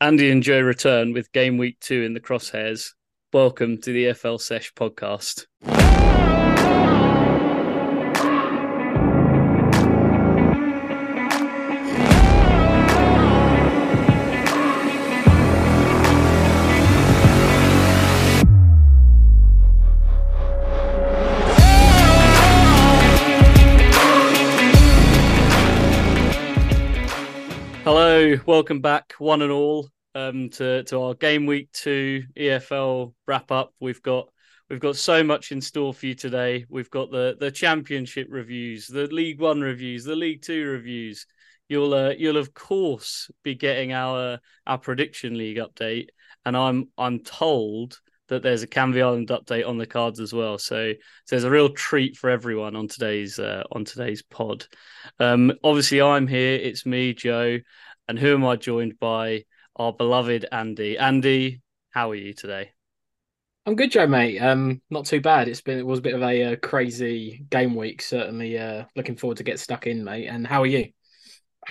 Andy and Joe return with game week two in the crosshairs. Welcome to the EFL Sesh podcast. Welcome back, one and all, um, to to our game week two EFL wrap up. We've got we've got so much in store for you today. We've got the the championship reviews, the League One reviews, the League Two reviews. You'll uh, you'll of course be getting our our prediction league update, and I'm I'm told that there's a Canvey Island update on the cards as well. So, so there's a real treat for everyone on today's uh, on today's pod. Um, obviously, I'm here. It's me, Joe, and who am I joined by? Our beloved Andy. Andy, how are you today? I'm good, Joe, mate. Um, not too bad. It's been it was a bit of a uh, crazy game week. Certainly, uh, looking forward to get stuck in, mate. And how are you?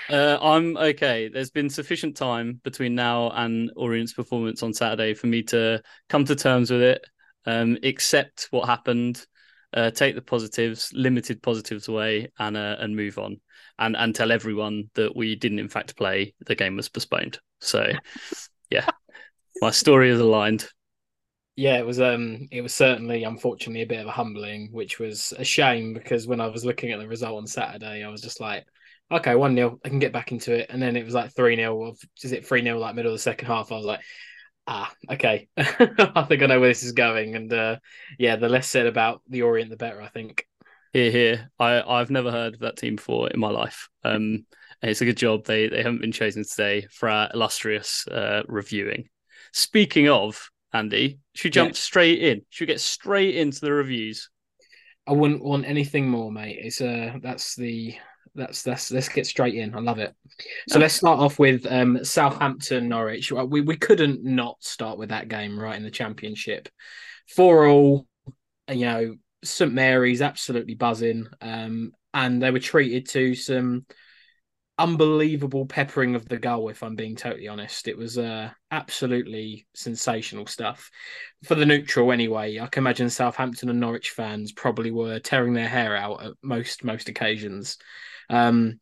Uh, I'm okay. There's been sufficient time between now and Orient's performance on Saturday for me to come to terms with it, um, accept what happened, uh, take the positives, limited positives away, and uh, and move on, and and tell everyone that we didn't in fact play. The game was postponed. So, yeah, my story is aligned. Yeah, it was um it was certainly unfortunately a bit of a humbling, which was a shame because when I was looking at the result on Saturday, I was just like, okay, one 0 I can get back into it. And then it was like three 0 is it three 0 like middle of the second half? I was like, ah, okay. I think I know where this is going. And uh yeah, the less said about the Orient the better, I think. Here, here. I, I've never heard of that team before in my life. Um it's a good job they they haven't been chosen today for our illustrious uh reviewing. Speaking of Andy, should jump yeah. straight in. Should get straight into the reviews. I wouldn't want anything more, mate. It's uh that's the that's that's let's get straight in. I love it. So let's start off with um, Southampton Norwich. We we couldn't not start with that game right in the championship. For all, you know, St Mary's absolutely buzzing, um, and they were treated to some unbelievable peppering of the goal. If I'm being totally honest, it was uh, absolutely sensational stuff for the neutral. Anyway, I can imagine Southampton and Norwich fans probably were tearing their hair out at most most occasions. Um,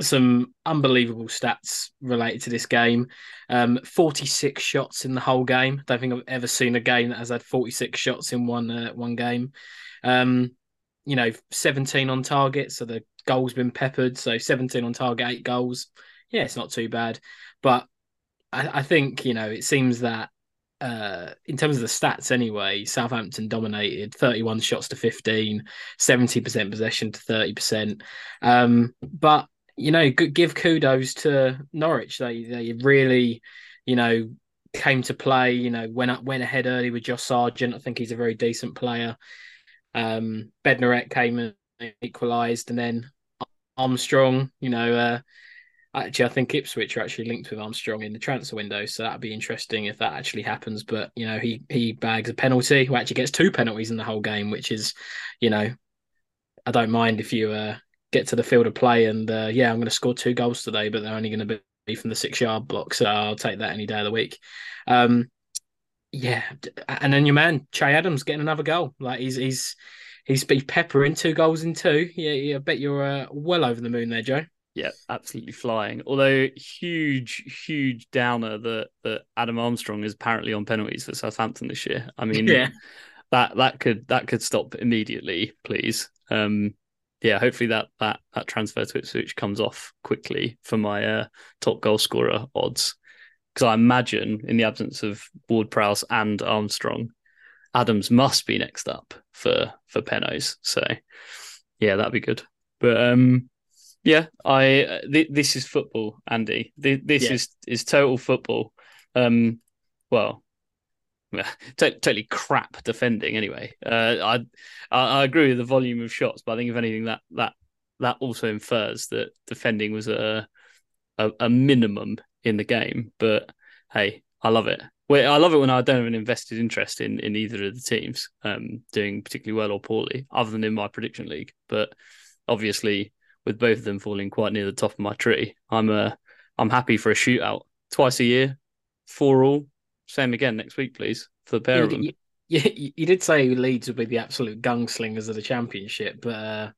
some unbelievable stats related to this game. Um, 46 shots in the whole game. Don't think I've ever seen a game that has had 46 shots in one uh, one game. Um, you know, 17 on target, so the goals been peppered. So 17 on target, eight goals. Yeah, it's not too bad. But I, I think you know it seems that uh, in terms of the stats anyway, Southampton dominated 31 shots to 15, 70% possession to 30%. Um, but, you know, give kudos to Norwich. They they really, you know, came to play, you know, went up, went ahead early with Josh Sargent. I think he's a very decent player. Um, Bednarek came and equalised, and then Armstrong, you know, uh, actually, I think Ipswich are actually linked with Armstrong in the transfer window, so that'd be interesting if that actually happens. But you know, he he bags a penalty, who actually gets two penalties in the whole game, which is, you know, I don't mind if you uh, get to the field of play and uh, yeah, I'm going to score two goals today, but they're only going to be from the six yard block, so I'll take that any day of the week. Um, yeah, and then your man Che Adams getting another goal, like he's he's he's peppering two goals in two. Yeah, yeah I bet you're uh, well over the moon there, Joe. Yeah, absolutely flying. Although huge, huge downer that that Adam Armstrong is apparently on penalties for Southampton this year. I mean, yeah. that that could that could stop immediately, please. Um, yeah, hopefully that that that transfer to Ipswich comes off quickly for my uh, top goal scorer odds. Because I imagine, in the absence of Ward Prowse and Armstrong, Adams must be next up for for Penos. So yeah, that'd be good. But um, yeah, I uh, th- this is football, Andy. Th- this yeah. is is total football. Um, well, t- totally crap defending. Anyway, uh, I, I, I agree with the volume of shots, but I think if anything, that that that also infers that defending was a a, a minimum in the game. But hey, I love it. Well, I love it when I don't have an invested interest in in either of the teams um, doing particularly well or poorly, other than in my prediction league. But obviously with both of them falling quite near the top of my tree. I'm uh, I'm happy for a shootout twice a year. four all. Same again next week, please, for the pair of them. Yeah, you did say Leeds would be the absolute gunslingers of the championship, but uh,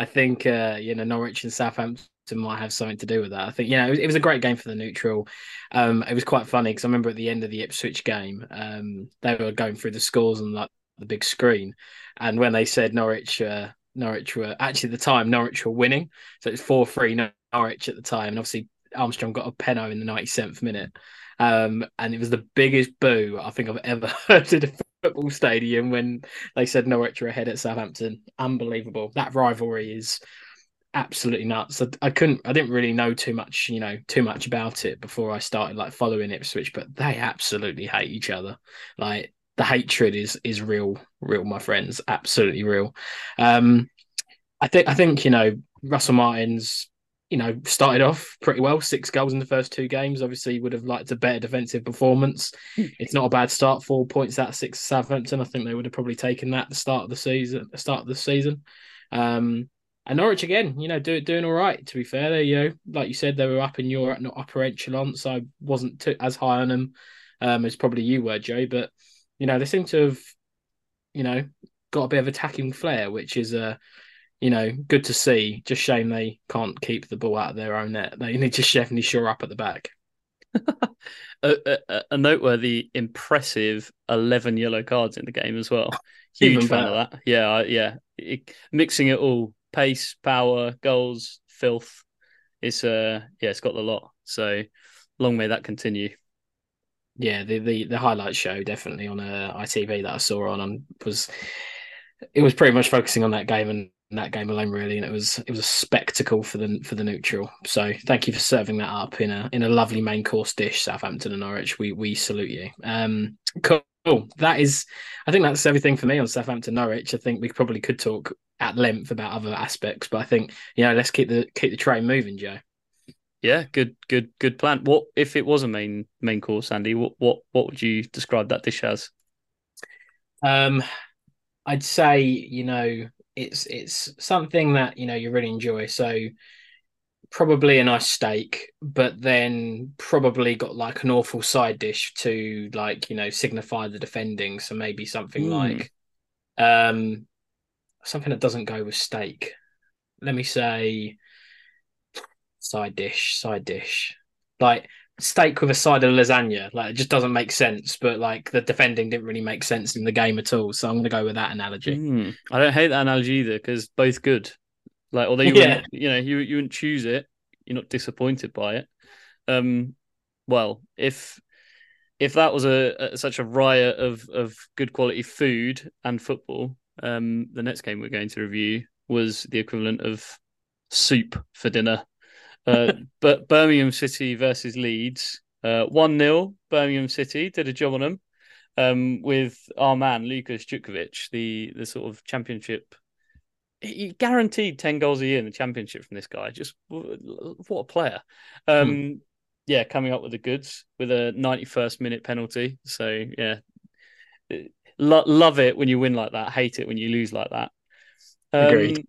I think uh, you know Norwich and Southampton might have something to do with that. I think you know it was, it was a great game for the neutral. Um, it was quite funny because I remember at the end of the Ipswich game, um, they were going through the scores on like the big screen, and when they said Norwich, uh, Norwich were actually at the time Norwich were winning, so it's four three Norwich at the time, and obviously Armstrong got a penno in the ninety seventh minute. Um, and it was the biggest boo I think I've ever heard at a football stadium when they said Norwich were ahead at Southampton. Unbelievable. That rivalry is absolutely nuts. I, I, couldn't, I didn't really know too much, you know, too much about it before I started like following Ipswich, but they absolutely hate each other. Like the hatred is is real, real, my friends, absolutely real. Um, I think, I think you know, Russell Martin's you know, started off pretty well, six goals in the first two games. Obviously, would have liked a better defensive performance. Hmm. it's not a bad start, four points out six Southampton. I think they would have probably taken that at the start of the season. The start of the season. Um, and Norwich again, you know, do, doing all right. To be fair, they, you know, like you said, they were up in Europe, not upper echelon, so I wasn't too, as high on them um, as probably you were, Joe. But you know, they seem to have, you know, got a bit of attacking flair, which is a uh, you know, good to see. Just shame they can't keep the ball out of their own net. They need to definitely shore up at the back. a, a, a, noteworthy, impressive eleven yellow cards in the game as well. Huge fan of that. Yeah, yeah. It, mixing it all: pace, power, goals, filth. It's uh, yeah, it's got the lot. So long may that continue. Yeah, the the, the highlight show definitely on uh, ITV that I saw on, on was it was pretty much focusing on that game and that game alone, really, and it was it was a spectacle for the for the neutral. So thank you for serving that up in a in a lovely main course dish, Southampton and Norwich. We we salute you. Um, cool. That is, I think that's everything for me on Southampton Norwich. I think we probably could talk at length about other aspects, but I think you know let's keep the keep the train moving, Joe. Yeah, good, good, good plan. What if it was a main main course, Andy? What what what would you describe that dish as? Um, I'd say you know it's it's something that you know you really enjoy. So probably a nice steak, but then probably got like an awful side dish to like you know signify the defending. So maybe something mm. like um something that doesn't go with steak. Let me say side dish, side dish. Like steak with a side of lasagna. Like it just doesn't make sense. But like the defending didn't really make sense in the game at all. So I'm going to go with that analogy. Mm, I don't hate that analogy either because both good. Like although you yeah. you know you you wouldn't choose it, you're not disappointed by it. Um, well, if if that was a, a such a riot of of good quality food and football, um, the next game we're going to review was the equivalent of soup for dinner uh, but Birmingham City versus Leeds, uh, one 0 Birmingham City did a job on them um, with our man Lukas Jutkiewicz, the the sort of championship. He guaranteed ten goals a year in the championship from this guy. Just what a player! Um, hmm. Yeah, coming up with the goods with a ninety-first minute penalty. So yeah, Lo- love it when you win like that. Hate it when you lose like that. Um, Agreed.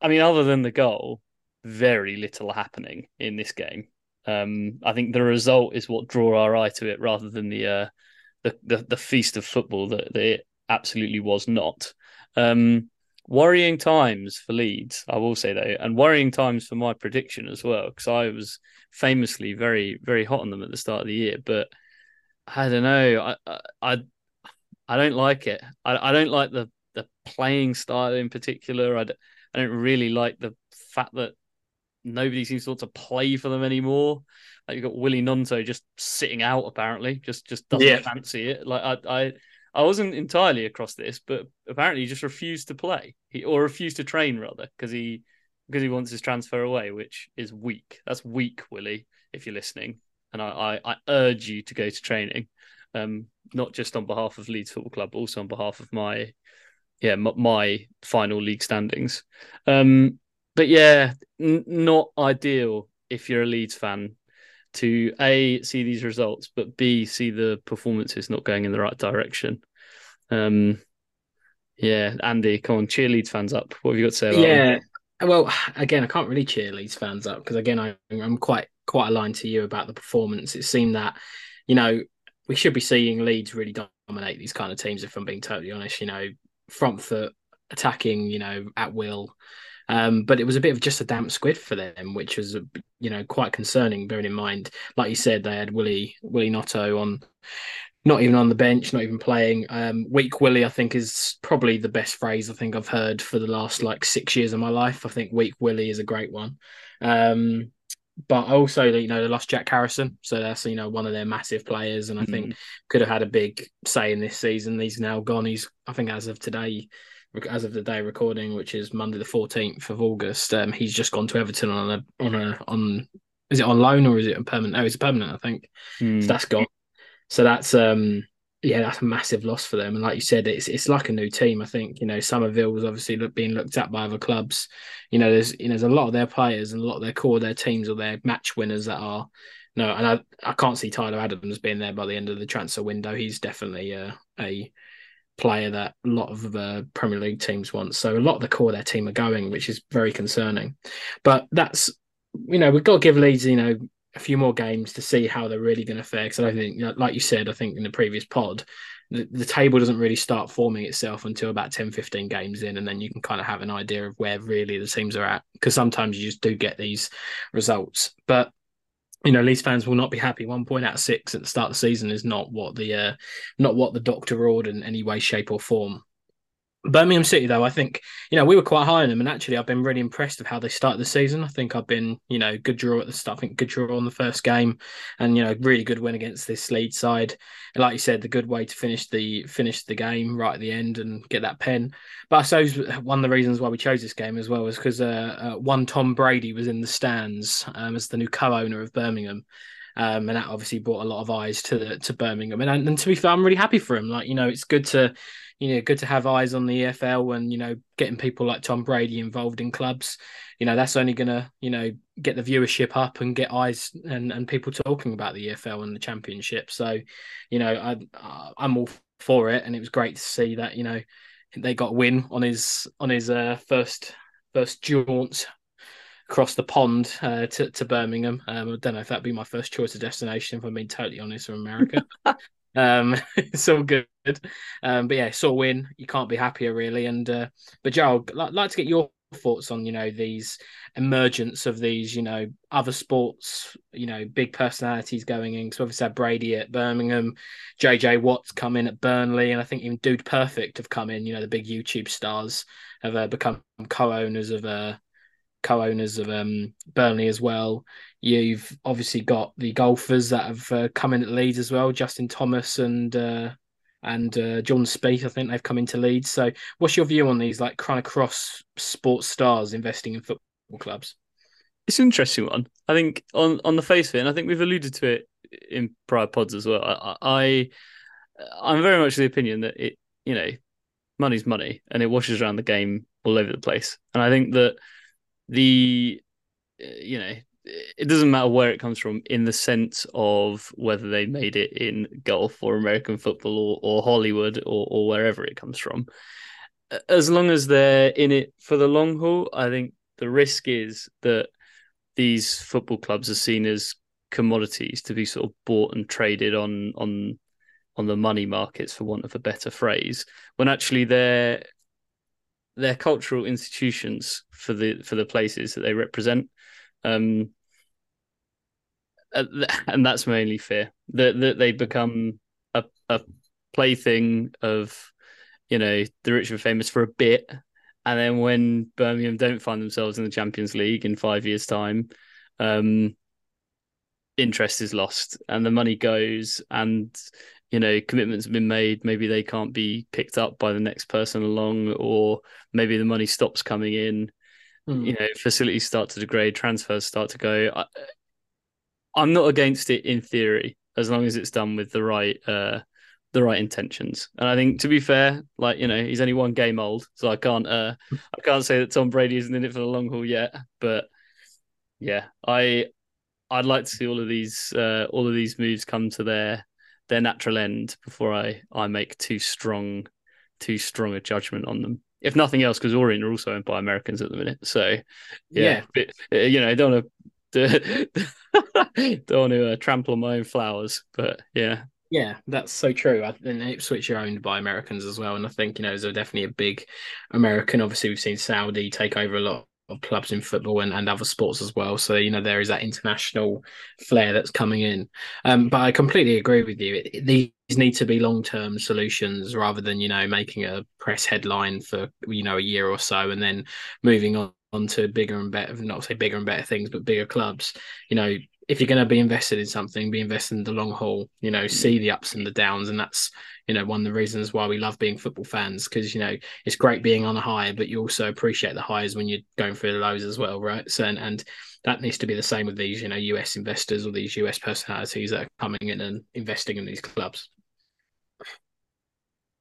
I mean, other than the goal, very little happening in this game. Um, I think the result is what draw our eye to it rather than the uh, the, the, the feast of football that, that it absolutely was not. Um, worrying times for Leeds, I will say though, and worrying times for my prediction as well, because I was famously very very hot on them at the start of the year, but I don't know, I I I don't like it. I, I don't like the the playing style in particular. I don't really like the fact that nobody seems to want to play for them anymore. Like you've got Willy Gnonto just sitting out apparently, just just doesn't yeah. fancy it. Like I, I I wasn't entirely across this, but apparently he just refused to play. He or refused to train rather because he because he wants his transfer away, which is weak. That's weak, Willy, if you're listening. And I, I, I urge you to go to training, um, not just on behalf of Leeds Football Club, also on behalf of my, yeah, my, my final league standings. Um, but yeah, n- not ideal if you're a Leeds fan to a see these results, but b see the performances not going in the right direction. Um, yeah, Andy, come on, cheer Leeds fans up. What have you got to say? yeah, well, again, I can't really cheer Leeds fans up because again, I, I'm quite quite aligned to you about the performance. It seemed that you know, we should be seeing Leeds really dominate these kind of teams. If I'm being totally honest, you know, front foot attacking, you know, at will. Um, but it was a bit of just a damp squid for them, which was, you know, quite concerning. Bearing in mind, like you said, they had Willie Willie Gnonto on, not even on the bench, not even playing. Um, weak Willie, I think, is probably the best phrase I think I've heard for the last like six years of my life. I think weak Willie is a great one. Um, but also, you know, they lost Jack Harrison, so that's you know one of their massive players, and I mm. think could have had a big say in this season. He's now gone. He's I think as of today, as of the day recording, which is Monday the fourteenth of August, um, he's just gone to Everton on a on a on is it on loan or is it a permanent? Oh, it's permanent, I think. Mm. So that's gone. So that's um yeah, that's a massive loss for them. And like you said, it's it's like a new team. I think you know Summerville was obviously look, being looked at by other clubs. You know, there's you know there's a lot of their players and a lot of their core, their teams or their match winners that are no, and I I can't see Tyler Adams being there by the end of the transfer window. He's definitely uh, a player that a lot of the Premier League teams want. So a lot of the core of their team are going, which is very concerning. But that's you know we've got to give Leeds you know a few more games to see how they're really going to fare. Because I think, like you said, I think in the previous pod, the, the, table doesn't really start forming itself until about 10, 15 games in, and then you can kind of have an idea of where really the teams are at. Because sometimes you just do get these results, but you know, Leeds fans will not be happy. One point out of six at the start of the season is not what the uh, not what the doctor ordered in any way, shape, or form. Birmingham City, though, I think you know we were quite high on them, and actually I've been really impressed of how they started the season. I think I've been you know good draw at the start. I think good draw on the first game, and you know really good win against this lead side. And like you said, the good way to finish the finish the game right at the end and get that pen. But I suppose one of the reasons why we chose this game as well was because uh, uh, one Tom Brady was in the stands um, as the new co-owner of Birmingham. Um, and that obviously brought a lot of eyes to to Birmingham. And, and to be fair, I'm really happy for him. Like you know, it's good to you know, good to have eyes on the EFL and, you know, getting people like Tom Brady involved in clubs. You know, that's only going to, you know, get the viewership up and get eyes and, and people talking about the EFL and the championship. So, you know, I, I'm all for it. And it was great to see that, you know, they got win on his, on his uh, first, first jaunt across the pond uh, to, to Birmingham. Um, I don't know if that'd be my first choice of destination, if I'm being totally honest, from America. Um, so good. Um, but yeah, saw win. You can't be happier, really. And uh, but Joe, I'd like to get your thoughts on you know these emergence of these you know other sports you know big personalities going in so obviously had Brady at Birmingham JJ Watt's come in at Burnley and I think even Dude Perfect have come in you know the big YouTube stars have uh, become co-owners of uh co-owners of um, Burnley as well. You've obviously got the golfers that have uh, come in at Leeds as well, Justin Thomas and uh, and uh, John Spieth. I think they've come into Leeds. So, what's your view on these like kind cross sports stars investing in football clubs? It's an interesting one. I think on on the face of it, and I think we've alluded to it in prior pods as well. I, I I'm very much of the opinion that it, you know, money's money, and it washes around the game all over the place. And I think that the uh, you know it doesn't matter where it comes from in the sense of whether they made it in golf or American football or, or Hollywood or, or wherever it comes from. As long as they're in it for the long haul, I think the risk is that these football clubs are seen as commodities to be sort of bought and traded on on on the money markets for want of a better phrase when actually they're they're cultural institutions for the for the places that they represent. Um, and that's mainly fear that that they become a a plaything of you know the rich and famous for a bit, and then when Birmingham don't find themselves in the Champions League in five years' time, um, interest is lost and the money goes, and you know commitments have been made. Maybe they can't be picked up by the next person along or maybe the money stops coming in. Mm. you know facilities start to degrade transfers start to go. I, i'm not against it in theory as long as it's done with the right uh the right intentions and i think to be fair like you know he's only one game old so i can't uh i can't say that tom brady isn't in it for the long haul yet but yeah i i'd like to see all of these uh all of these moves come to their their natural end before I I make too strong too strong a judgment on them. If nothing else, because Orient are also owned by Americans at the minute. So yeah, yeah. But, uh, you know, I don't want to don't want to uh, trample on my own flowers, but yeah. Yeah, that's so true. And Ipswich are owned by Americans as well, and I think you know there's definitely a big American. Obviously, we've seen Saudi take over a lot of clubs in football and, and other sports as well. So you know there is that international flair that's coming in. Um, but I completely agree with you. It, it, these need to be long term solutions rather than you know making a press headline for you know a year or so and then moving on, on to bigger and better, not say bigger and better things, but bigger clubs. You know, if you're going to be invested in something, be invested in the long haul. You know, see mm. the ups and the downs, and that's you know one of the reasons why we love being football fans because you know it's great being on a high but you also appreciate the highs when you're going through the lows as well right so and, and that needs to be the same with these you know us investors or these us personalities that are coming in and investing in these clubs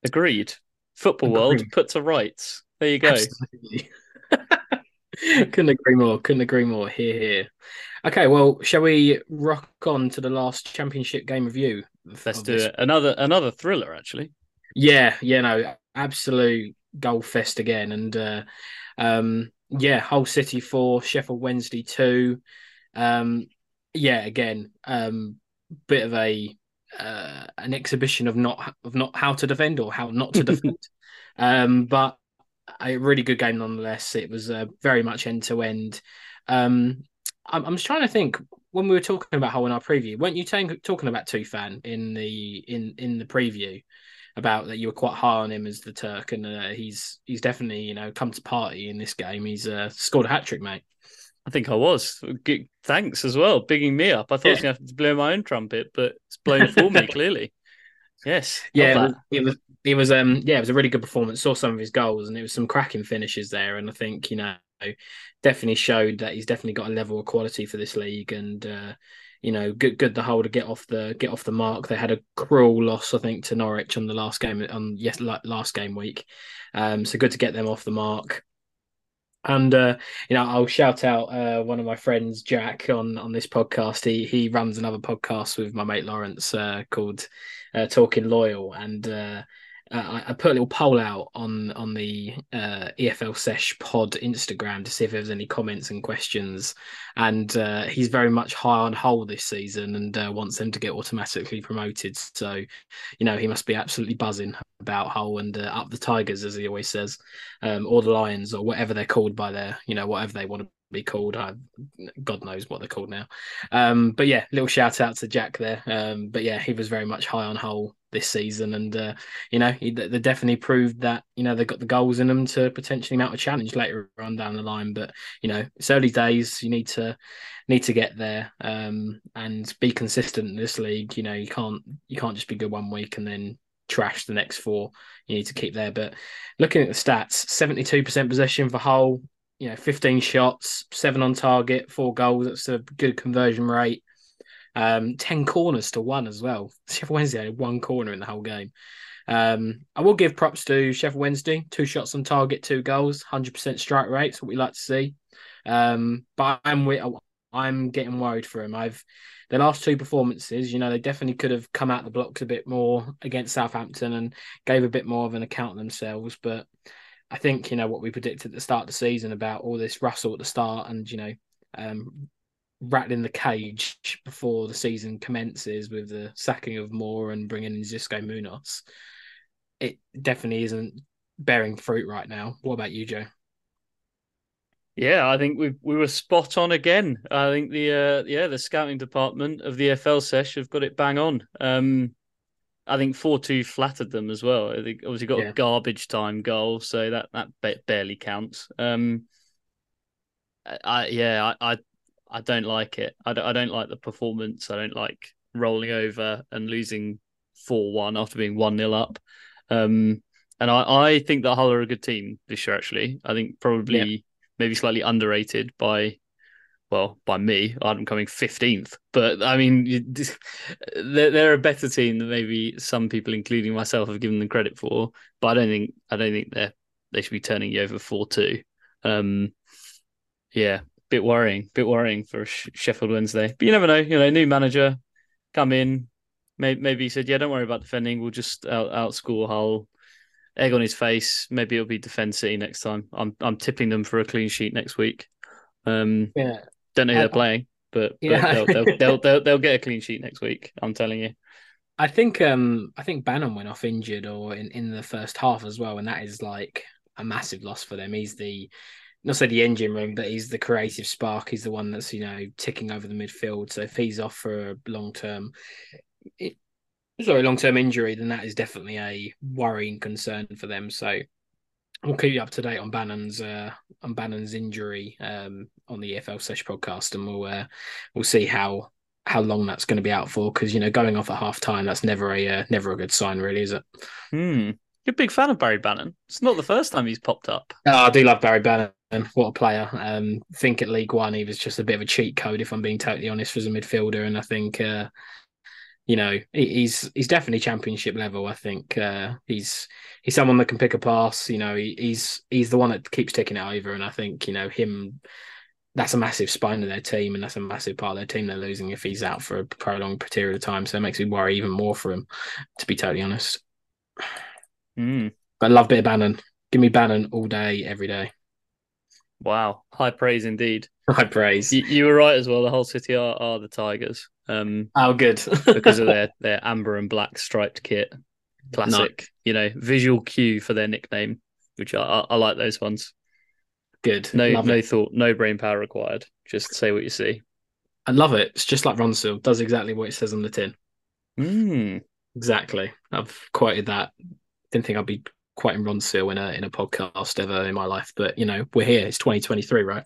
agreed football agreed. world put to rights there you go couldn't agree more couldn't agree more here here okay well shall we rock on to the last championship game review Let's do it. Another another thriller, actually. Yeah, yeah, no, absolute goal fest again, and uh, um, yeah, Hull City four, Sheffield Wednesday two. Um, yeah, again, um, bit of a uh, an exhibition of not of not how to defend or how not to defend. um, but a really good game nonetheless. It was uh, very much end to end. Um, I'm, I'm just trying to think when we were talking about Hull in our preview, weren't you t- talking about Tufan in the in in the preview about that you were quite high on him as the Turk, and uh, he's he's definitely you know come to party in this game. He's uh, scored a hat trick, mate. I think I was. Thanks as well, bigging me up. I thought yeah. I was going to have to blow my own trumpet, but it's blown for me clearly. Yes. Yeah, it was. It was. It was um. Yeah, it was a really good performance. Saw some of his goals, and it was some cracking finishes there. And I think you know definitely showed that he's definitely got a level of quality for this league and uh, you know good good the whole to get off the get off the mark they had a cruel loss i think to norwich on the last game on yes last game week um, so good to get them off the mark and uh, you know i'll shout out uh, one of my friends jack on on this podcast he he runs another podcast with my mate lawrence uh, called uh, talking loyal and uh, I, I, put a little poll out on on the uh, EFL Sesh Pod Instagram to see if there was any comments and questions, and uh, he's very much high on Hull this season and uh, wants them to get automatically promoted. So, you know, he must be absolutely buzzing about Hull and uh, up the Tigers, as he always says, um, or the Lions, or whatever they're called by their, you know, whatever they want to be called. I, God knows what they're called now. Um, but yeah, little shout out to Jack there. Um, but yeah, he was very much high on Hull this season, and uh, you know they definitely proved that you know they've got the goals in them to potentially mount a challenge later on down the line. But you know it's early days. You need to need to get there um, and be consistent in this league. You know you can't you can't just be good one week and then trash the next four. You need to keep there. But looking at the stats, seventy two percent possession for Hull. You know, 15 shots, seven on target, four goals. That's a good conversion rate. Um, 10 corners to one as well. Sheffield Wednesday had one corner in the whole game. Um, I will give props to Sheffield Wednesday. Two shots on target, two goals, 100% strike rate. What we like to see. Um, but I'm I'm getting worried for him. I've the last two performances, you know, they definitely could have come out the blocks a bit more against Southampton and gave a bit more of an account of themselves. But I think you know what we predicted at the start of the season about all this Russell at the start and you know um, rattling the cage before the season commences with the sacking of Moore and bringing in Xisco Munoz, it definitely isn't bearing fruit right now. What about you, Joe? Yeah, I think we we were spot on again. I think the uh, yeah the scouting department of the EFL Sesh have got it bang on. Um, I think four two flattered them as well. I think obviously got yeah. a garbage time goal, so that that barely counts. Um, I yeah I, I I don't like it. I don't, I don't like the performance. I don't like rolling over and losing 4 1 after being 1 0 up. Um, and I, I think that Hull are a good team this year, actually. I think probably yeah. maybe slightly underrated by, well, by me. I'm coming 15th. But I mean, they're, they're a better team than maybe some people, including myself, have given them credit for. But I don't think I don't think they're they should be turning you over 4 2. Um, yeah, bit worrying, bit worrying for Sheffield Wednesday. But you never know. You know, new manager come in. Maybe, maybe he said, "Yeah, don't worry about defending. We'll just out outscore Hull." Egg on his face. Maybe it'll be defend City next time. I'm I'm tipping them for a clean sheet next week. Um, yeah, don't know who they're playing, but, yeah. but they'll, they'll, they'll, they'll, they'll get a clean sheet next week. I'm telling you. I think um I think Bannan went off injured or in, in the first half as well, and that is like a massive loss for them. He's the not say the engine room, but he's the creative spark. He's the one that's you know ticking over the midfield. So if he's off for a long term, sorry, long term injury, then that is definitely a worrying concern for them. So we'll keep you up to date on Bannan's uh, on Bannan's injury um, on the EFL Sesh podcast, and we'll uh, we'll see how how long that's going to be out for because you know going off at half time that's never a uh, never a good sign really is it hmm you're a big fan of Barry Bannan. It's not the first time he's popped up. Oh, I do love Barry What a player. Um, I think at League One, he was just a bit of a cheat code, if I'm being totally honest, as a midfielder. And I think, uh, you know, he's he's definitely championship level. I think uh, he's he's someone that can pick a pass. You know, he, he's he's the one that keeps taking it over. And I think, you know, him that's a massive spine of their team, and that's a massive part of their team they're losing if he's out for a prolonged period of time. So it makes me worry even more for him, to be totally honest. Mm. But I love bit of Bannan. Give me Bannan all day, every day. Wow, high praise indeed. High praise. You, you, were right as well. The Hull City are, are the Tigers. Um, oh, good because of their their amber and black striped kit. Classic, no. you know, visual cue for their nickname, which I, I, I like those ones. Good. No, love no it. thought, no brain power required. Just say what you see. I love it. It's just like Ronseal does exactly what it says on the tin. Mm. Exactly. I've quoted that. Didn't think I'd be quoting Ronseal in a in a podcast ever in my life, but you know we're here. It's 2023, right?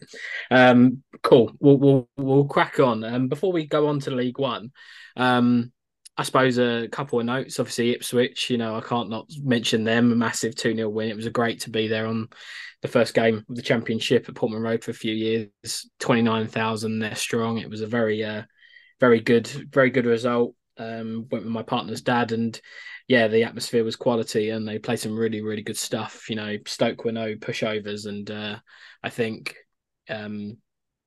Um, cool. We'll we'll we'll crack on. Um, before we go on to League One, um, I suppose a couple of notes. Obviously, Ipswich. You know, I can't not mention them. A massive two 0 win. It was great to be there on the first game of the championship at Portman Road for a few years. Twenty nine thousand. They're strong. It was a very uh, very good very good result. Um, went with my partner's dad, and yeah, the atmosphere was quality, and they played some really really good stuff. You know, Stoke were no pushovers, and uh, I think. Um,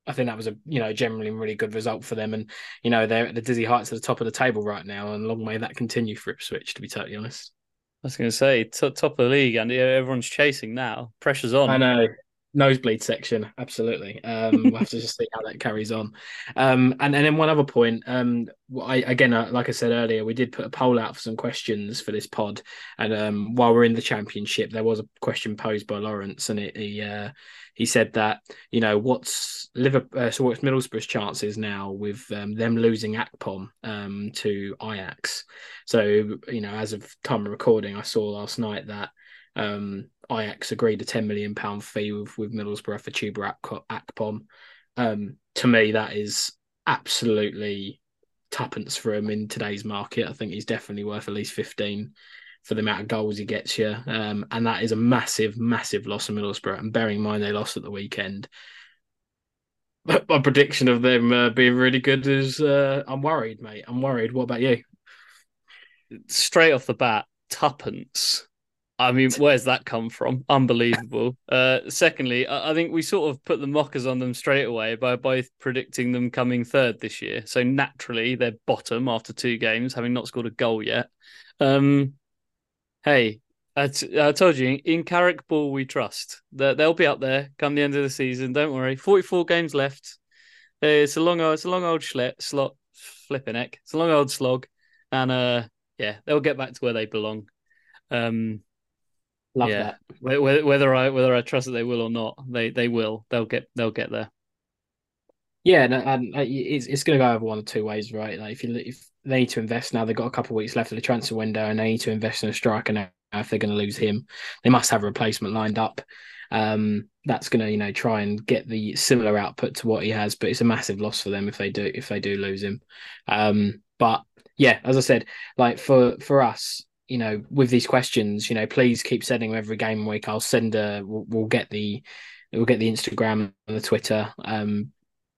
I think that was a you know generally really good result for them, and you know they're at the dizzy heights at the top of the table right now, and long may that continue for Ipswich. To be totally honest. I was going to say t- top of the league, and everyone's chasing now. Pressure's on. I know nosebleed section, absolutely. Um, we'll have to just see how that carries on. Um, and, and then one other point. Um, I again, uh, like I said earlier, we did put a poll out for some questions for this pod, and um, while we're in the championship, there was a question posed by Lawrence, and it, he uh, he said that you know what's Liverpool, uh, so what's Middlesbrough's chances now with um, them losing Akpom um, to Ajax. So you know, as of time of recording, I saw last night that um, Ajax agreed a ten million pound fee with, with Middlesbrough for Chuba Akpom. Um, to me, that is absolutely tuppence for him in today's market. I think he's definitely worth at least fifteen for the amount of goals he gets here. Um, and that is a massive, massive loss for Middlesbrough. And bearing in mind they lost at the weekend, my prediction of them uh, being really good is uh, I'm worried, mate. I'm worried. What about you? Straight off the bat, tuppence. I mean, where's that come from? Unbelievable. Uh, secondly, I think we sort of put the mockers on them straight away by both predicting them coming third this year. So naturally, they're bottom after two games, having not scored a goal yet. Um, hey, I, t- I told you, in Carrick Ball we trust. That they'll be up there come the end of the season. Don't worry. Forty-four games left. It's a long, it's a long old schlep, slot, flipping neck. It's a long old slog, and uh, yeah, they'll get back to where they belong. Um, Love yeah. that. Whether, whether I whether I trust that they will or not, they they will. They'll get they'll get there. Yeah, and, and uh, it's it's going to go over one of two ways, right? Like if you if they need to invest now, they've got a couple of weeks left of the transfer window, and they need to invest in a striker now. If they're going to lose him, they must have a replacement lined up. Um, that's going to you know try and get the similar output to what he has, but it's a massive loss for them if they do if they do lose him. Um, but yeah, as I said, like for for us, you know, with these questions, you know, please keep sending them every game week. I'll send a we'll, we'll get the we'll get the Instagram and the Twitter um,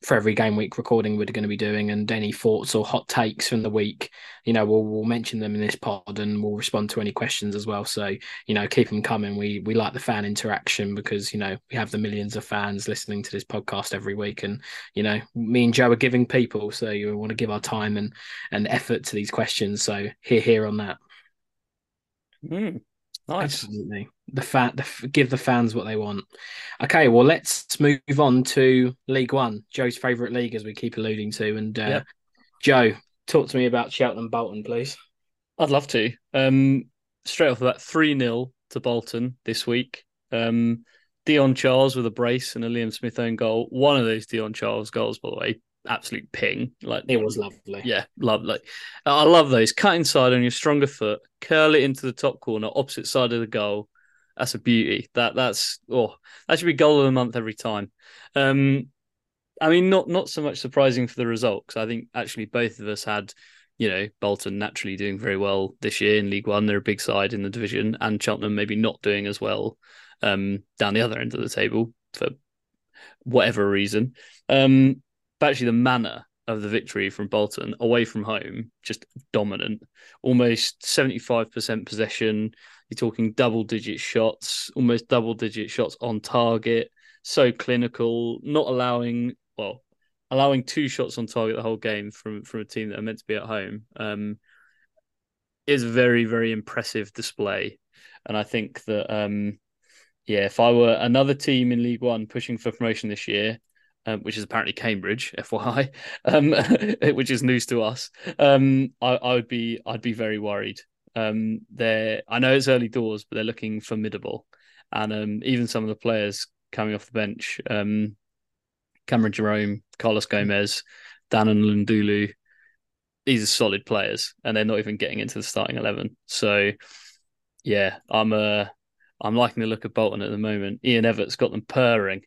for every game week recording we're going to be doing and any thoughts or hot takes from the week. You know we'll, we'll mention them in this pod and we'll respond to any questions as well. So you know keep them coming. We we like the fan interaction because you know we have the millions of fans listening to this podcast every week and you know me and joe are giving people so you want to give our time and and effort to these questions. So here here on that mm. Nice. Absolutely. The fan, the, give the fans what they want. Okay, well, let's move on to League One, Joe's favourite league, as we keep alluding to. And uh, yep. Joe, talk to me about Cheltenham Bolton, please. I'd love to. Um, straight off the bat, 3 0 to Bolton this week. Um, Dion Charles with a brace and a Liam Smith own goal. One of those Dion Charles goals, by the way, absolute ping. Like it was lovely. Yeah, lovely. I love those. Cut inside on your stronger foot, curl it into the top corner, opposite side of the goal. That's a beauty. That that's oh, that should be goal of the month every time. Um, I mean, not not so much surprising for the result because I think actually both of us had, you know, Bolton naturally doing very well this year in League One. They're a big side in the division, and Cheltenham maybe not doing as well um, down the other end of the table for whatever reason. Um, but actually, the manner of the victory from Bolton away from home, just dominant. Almost 75% possession. You're talking double digit shots, almost double digit shots on target. So clinical, not allowing, well, allowing two shots on target the whole game from, from a team that are meant to be at home um, is a very, very impressive display. And I think that, um, yeah, if I were another team in League One pushing for promotion this year, um, which is apparently Cambridge, FYI, um, which is news to us. Um, I, I, would be, I'd be very worried. Um, they're, I know it's early doors, but they're looking formidable, and um, even some of the players coming off the bench, um, Cameron Jerome, Carlos Gomes, Dan N'Lundulu, these are solid players, and they're not even getting into the starting eleven. So, yeah, I'm uh, I'm liking the look of Bolton at the moment. Ian Evatt's got them purring.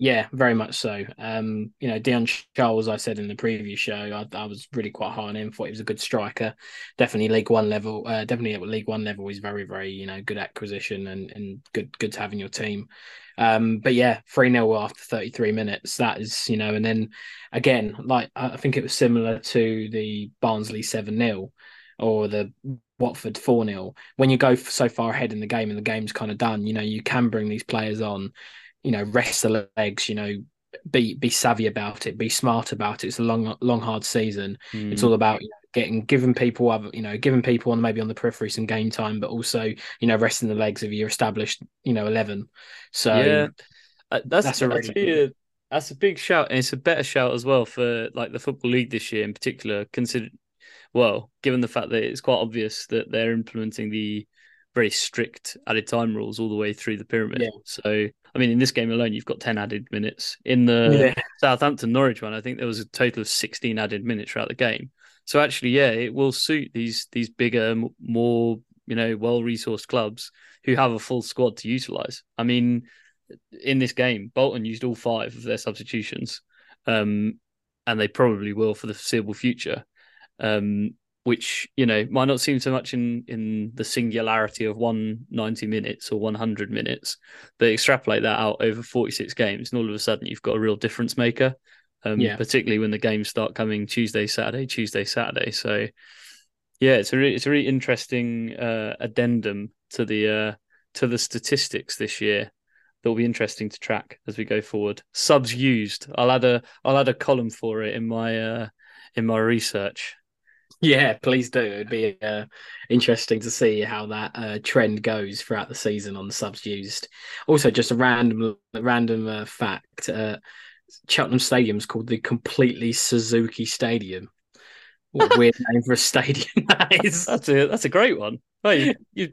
Yeah, very much so. Um, you know, Dion Charles, I said in the previous show, I, I, was really quite high on him. Thought he was a good striker. Definitely League One level. Uh, definitely at League One level, he's very, very you know good acquisition and and good good to have in your team. Um, but yeah, three 0 after thirty three minutes. That is you know, and then again, like I think it was similar to the Barnsley seven 0 or the Watford 4 0. When you go so far ahead in the game and the game's kind of done, you know, you can bring these players on you know, rest the legs, you know, be be savvy about it, be smart about it. It's a long, long, hard season. Mm. It's all about you know, getting giving people other, you know, giving people on maybe on the periphery some game time, but also you know resting the legs of your established, you know, eleven. So yeah, uh, that's that's a really a, that's a big shout, and it's a better shout as well for like the football league this year in particular. Consider well, given the fact that it's quite obvious that they're implementing the very strict added time rules all the way through the pyramid. Yeah. So I mean, in this game alone, you've got 10 added minutes. In the yeah. Southampton Norwich one, I think there was a total of 16 added minutes throughout the game. So actually, yeah, it will suit these these bigger, more you know, well resourced clubs who have a full squad to utilize. I mean, in this game, Bolton used all five of their substitutions, um, and they probably will for the foreseeable future. Um, which you know might not seem so much in in the singularity of 190 minutes or 100 minutes but extrapolate that out over 46 games and all of a sudden you've got a real difference maker um, yeah. particularly when the games start coming tuesday saturday tuesday saturday. So yeah it's a really, it's a really interesting uh, addendum to the uh, to the statistics this year that will be interesting to track as we go forward. Subs used. I'll add a i'll add a column for it in my uh, in my research yeah, please do. It'd be uh, interesting to see how that uh, trend goes throughout the season on the subs used. Also, just a random random uh, fact: uh, Cheltenham Stadium is called the Completely Suzuki Stadium. What weird name for a stadium that is. That's a that's a great one. You, you,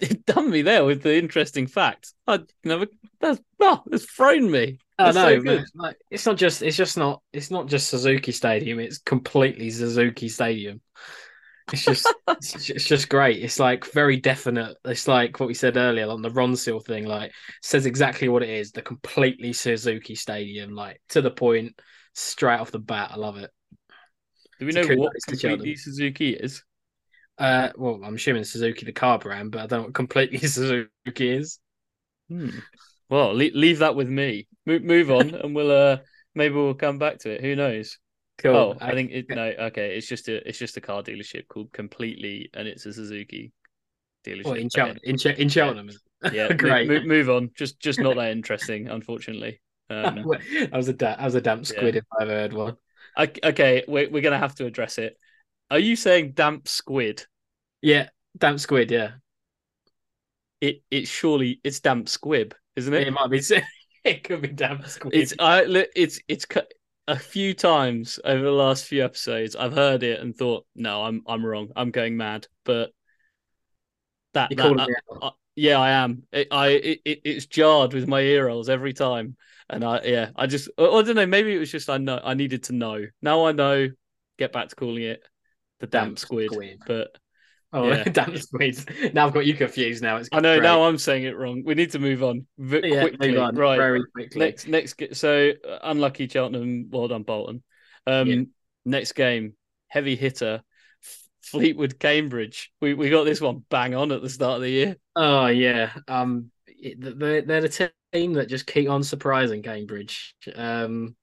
you done me there with the interesting fact. I never that's oh, it's thrown me. Oh no, so like, it's not just it's just not it's not just Suzuki Stadium. It's completely Suzuki Stadium. It's just it's just great. It's like very definite. It's like what we said earlier on the Ronseal thing. Like says exactly what it is. The completely Suzuki Stadium, like to the point, straight off the bat. I love it. Do we know what completely Suzuki is? Uh, well, I'm assuming Suzuki the car brand, but I don't know what completely Suzuki is. Hmm. Well, leave, leave that with me. Move, move on, and we'll uh maybe we'll come back to it. Who knows? Cool. Oh, I think it. No, okay. It's just a it's just a car dealership called Completely, and it's a Suzuki dealership. Well, in Cheltenham. In, Ch- in Cheltenham. Yeah. Great. Move, move, on. Just just not that interesting, unfortunately. Um, I was a da- I was a damp squid yeah. if I've heard one. Okay, we're we're gonna have to address it. Are you saying damp squid? Yeah, damp squid. Yeah. it it's surely it's damp squib, isn't it? It might be. It could be damp squib. It's I look. it's it's a few times over the last few episodes. I've heard it and thought, no, I'm I'm wrong. I'm going mad. But that, that I, I, yeah, I am. It, I it, it's jarred with my ear rolls every time, and I yeah, I just I, I don't know. Maybe it was just I know I needed to know. Now I know. Get back to calling it the damp, damp squid, squid, but Oh, yeah. damn squeeze. Now I've got you confused. Now it's. I know. Great. Now I'm saying it wrong. We need to move on v- yeah, quickly. Move on right. Very quickly. Next, next. So uh, unlucky Cheltenham. Well done, Bolton. Um, yeah. Next game, heavy hitter, Fleetwood Cambridge. We we got this one bang on at the start of the year. Oh yeah. Um, they're they're the team that just keep on surprising Cambridge. Um,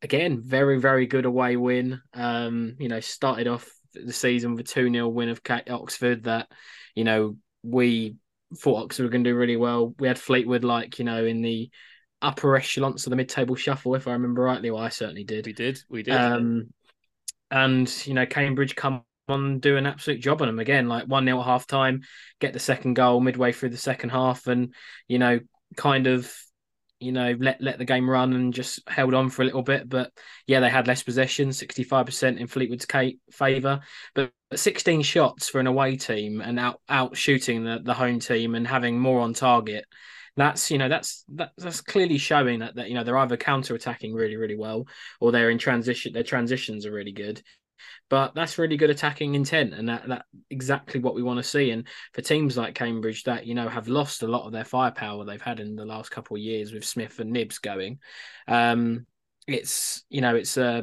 again, very very good away win. Um, you know, started off the season with a 2 0 win of Oxford that, you know, we thought Oxford were going to do really well. We had Fleetwood, like, you know, in the upper echelons of the mid table shuffle, if I remember rightly. Well, I certainly did. We did. We did. Um, and, you know, Cambridge come on do an absolute job on them again, like 1 0 at half time, get the second goal midway through the second half, and, you know, kind of you know, let let the game run and just held on for a little bit. But yeah, they had less possession, sixty five percent in Fleetwood's favour, but 16 shots for an away team and out out shooting the, the home team and having more on target. That's you know that's that, that's clearly showing that, that you know they're either counter attacking really really well or they're in transition. Their transitions are really good. But that's really good attacking intent, and that that exactly what we want to see. And for teams like Cambridge that you know have lost a lot of their firepower they've had in the last couple of years with Smith and Knibbs going, um, it's you know it's a uh,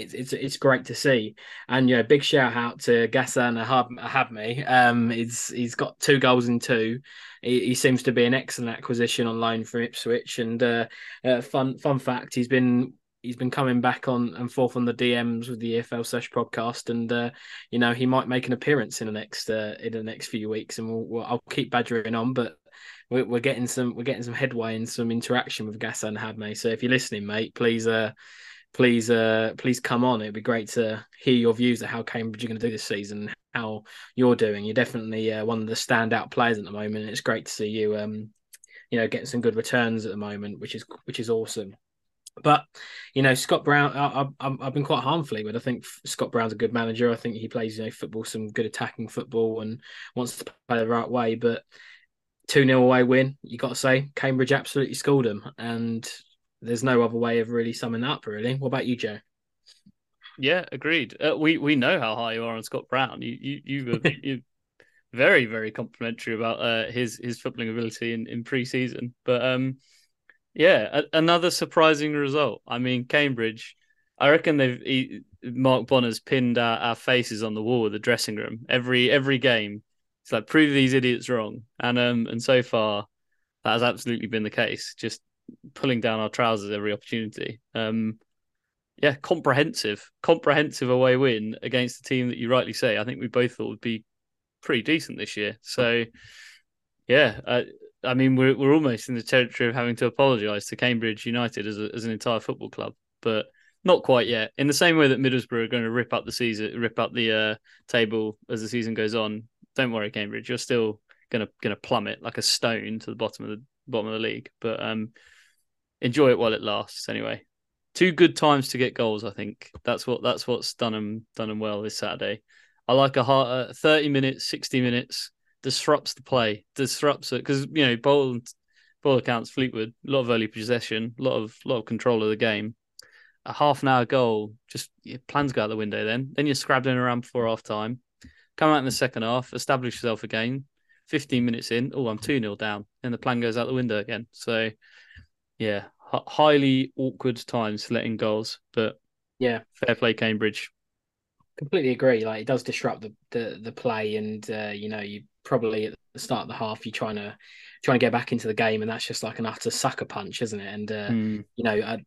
it's, it's it's great to see. And yeah, big shout out to Gassan Ahadme. Um, he's he's got two goals in two. He, he, seems to be an excellent acquisition on loan from Ipswich. And uh, uh, fun fun fact, he's been he's been coming back on and forth on the DMs with the EFL Sesh podcast, and uh, you know he might make an appearance in the next uh, in the next few weeks, and we'll, we'll, I'll keep badgering on, but. We're, we're getting some we're getting some headway and some interaction with Gassan Ahadme. So if you're listening, mate, please uh please uh please come on. It'd be great to hear your views of how Cambridge are going to do this season, how you're doing. You're definitely uh, one of the standout players at the moment. It's great to see you um you know getting some good returns at the moment, which is which is awesome. But you know, Scott Brown, I, I, I've been quite harmfully with. I think Scott Brown's a good manager. I think he plays you know football, some good attacking football, and wants to play the right way. But two 0 away win, you got to say Cambridge absolutely schooled them, and there's no other way of really summing that up. Really, what about you, Joe? Yeah, agreed. Uh, we we know how high you are on Scott Brown. You you you you very very complimentary about uh, his his footballing ability in in pre-season, but um yeah, a- another surprising result. I mean, Cambridge. I reckon they've he, Mark Bonner's pinned our, our, faces on the wall of the dressing room every every game. It's like prove these idiots wrong, and um and so far that has absolutely been the case. Just pulling down our trousers every opportunity. Um, yeah, comprehensive, comprehensive away win against the team that you rightly say. I think we both thought would be pretty decent this year. So yeah, uh, I mean, we're we're almost in the territory of having to apologise to Cambridge United as a, as an entire football club, but not quite yet. In the same way that Middlesbrough are going to rip up the season, rip up the uh, table as the season goes on. Don't worry, Cambridge, you're still gonna gonna plummet like a stone to the bottom of the bottom of the league. But um, enjoy it while it lasts. Anyway, two good times to get goals. I think that's what that's what's done them done them well this Saturday. I like a uh, thirty minutes, sixty minutes disrupts the play, disrupts it because you know Bowl Bowl accounts Fleetwood, a lot of early possession, a lot of lot of control of the game. A half an hour goal, just your plans go out the window. Then, then you're scrabbling around before half time. Come out in the second half, establish yourself again. Fifteen minutes in, oh, I'm two 0 down, and the plan goes out the window again. So, yeah, h- highly awkward times letting goals, but yeah, fair play, Cambridge completely agree. Like it does disrupt the the, the play, and uh, you know you probably at the start of the half you're trying to trying to get back into the game, and that's just like an utter sucker punch, isn't it? And uh, mm. you know, uh,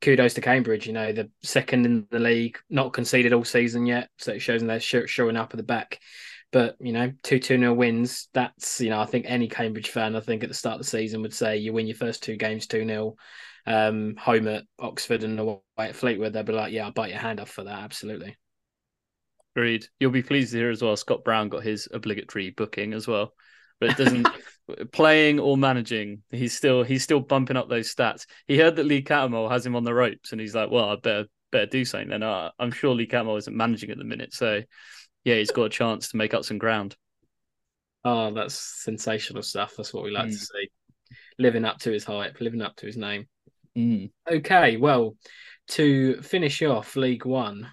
kudos to Cambridge. You know, the second in the league, not conceded all season yet, so it shows them they're showing up at the back. But you know, two two nil wins. That's you know, I think any Cambridge fan, I think at the start of the season would say you win your first two games two 0 um, home at Oxford and away at Fleetwood. They'd be like, yeah, I'll bite your hand off for that. Absolutely. Agreed. You'll be pleased to hear as well. Scott Brown got his obligatory booking as well, but it doesn't. playing or managing, he's still he's still bumping up those stats. He heard that Lee Cattermole has him on the ropes, and he's like, "Well, I better better do something." Then uh, I'm sure Lee Cattermole isn't managing at the minute, so yeah, he's got a chance to make up some ground. Oh, that's sensational stuff. That's what we like mm. to see. Living up to his hype, living up to his name. Mm. Okay, well, to finish off League One,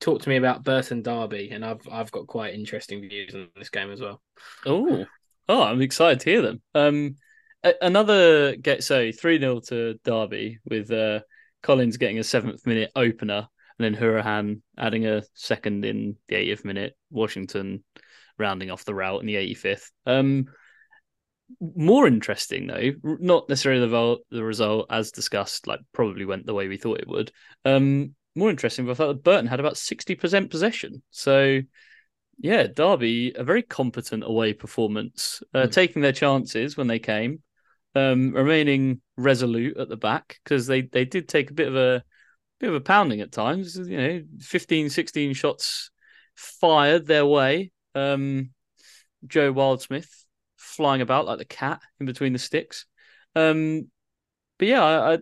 talk to me about Burton Derby, and I've I've got quite interesting views on this game as well. Oh, oh, I'm excited to hear them. Um, another get so three 0 to Derby with uh, Collins getting a seventh minute opener, and then Hourihane adding a second in the 80th minute. Washington rounding off the route in the 85th. Um, more interesting though, not necessarily the, the result as discussed, like probably went the way we thought it would. Um, more interesting, but I thought that Burton had about 60% possession. So, yeah, Derby, a very competent away performance, uh, mm. taking their chances when they came, um, remaining resolute at the back because they, they did take a bit of a bit of a pounding at times, you know, 15, 16 shots fired their way. Um, Joe Wildsmith flying about like the cat in between the sticks. Um, but yeah, I, I,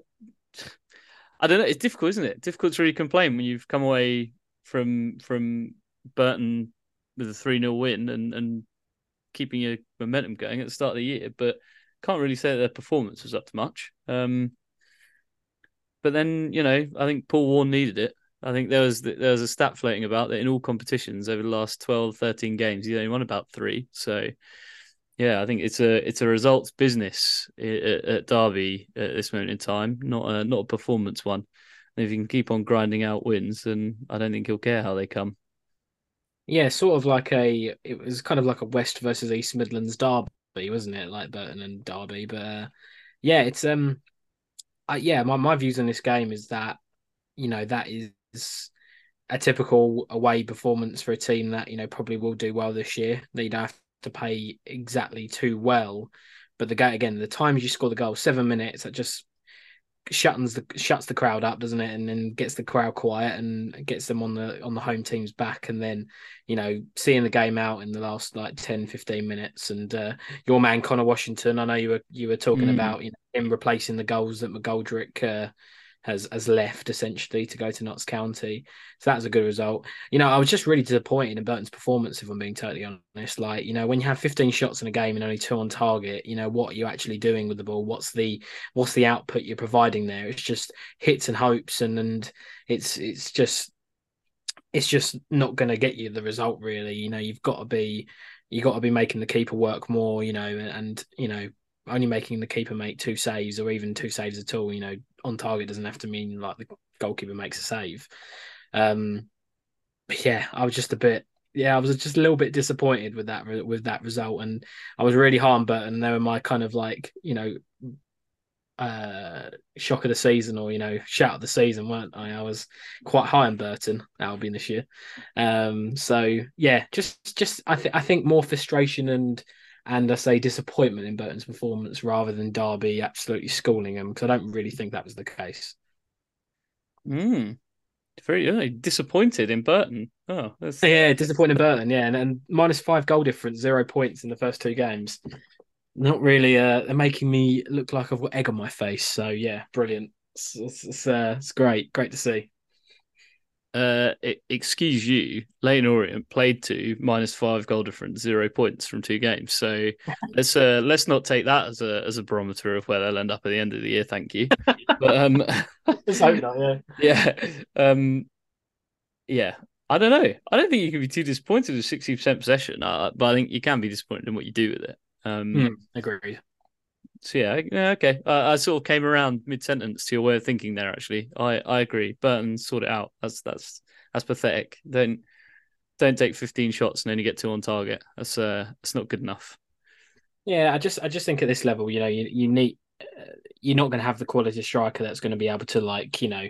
I don't know. It's difficult, isn't it? Difficult to really complain when you've come away from from Burton with a three 0 win and and keeping your momentum going at the start of the year, but can't really say that their performance was up to much. Um, but then you know, I think Paul Warne needed it. I think there was there was a stat floating about that in all competitions over the last 12, 13 games, he only won about three. So yeah, I think it's a it's a results business at, at Derby at this moment in time, not a not a performance one. And if you can keep on grinding out wins, then I don't think he'll care how they come. Yeah, sort of like a it was kind of like a West versus East Midlands derby, wasn't it? Like Burton and Derby, but uh, yeah, it's um, uh, yeah, my my views on this game is that you know that is a typical away performance for a team that you know probably will do well this year. They'd have to pay exactly too well. But the guy again, the times you score the goal, seven minutes, that just shuts the shuts the crowd up, doesn't it? And then gets the crowd quiet and gets them on the on the home team's back. And then, you know, seeing the game out in the last like 10, 15 minutes. And uh, your man Conor Washington, I know you were you were talking mm. about you know him replacing the goals that McGoldrick uh, has has left essentially to go to Notts County. So that was a good result. You know, I was just really disappointed in Burton's performance, if I'm being totally honest. Like, you know, when you have 15 shots in a game and only two on target, you know, what are you actually doing with the ball? What's the what's the output you're providing there? It's just hits and hopes and and it's it's just it's just not going to get you the result really. You know, you've got to be you got to be making the keeper work more, you know, and you know, only making the keeper make two saves or even two saves at all, you know, on target doesn't have to mean like the goalkeeper makes a save. Um, but yeah, I was just a bit, yeah, I was just a little bit disappointed with that with that result, and I was really hard on Burton. They were my kind of like, you know, uh, shock of the season or you know shout of the season, weren't I? I was quite high on Burton Albion this year. Um, so yeah, just just I think I think more frustration and and I say disappointment in Burton's performance rather than Derby absolutely schooling him because I don't really think that was the case. Hmm. Very disappointed in Burton. Oh, that's... yeah, disappointed in Burton. Yeah, and, and minus five goal difference, zero points in the first two games. Not really. Uh, they're making me look like I've got egg on my face. So yeah, brilliant. It's it's, it's, uh, it's great, great to see uh, excuse you, Leyton Orient played to minus five goal difference, zero points from two games. So let's uh, let's not take that as a as a barometer of where they'll end up at the end of the year. Thank you. But um, let's hope not. Yeah, yeah, um, yeah. I don't know. I don't think you can be too disappointed with sixty percent possession, uh, but I think you can be disappointed in what you do with it. Um, mm, agreed. So yeah, yeah okay. Uh, I sort of came around mid sentence to your way of thinking there. Actually, I I agree. Burton sort it out. That's that's that's pathetic. Don't don't take 15 shots and only get two on target. That's uh that's not good enough. Yeah, I just I just think at this level, you know, you you need uh, you're not going to have the quality striker that's going to be able to like you know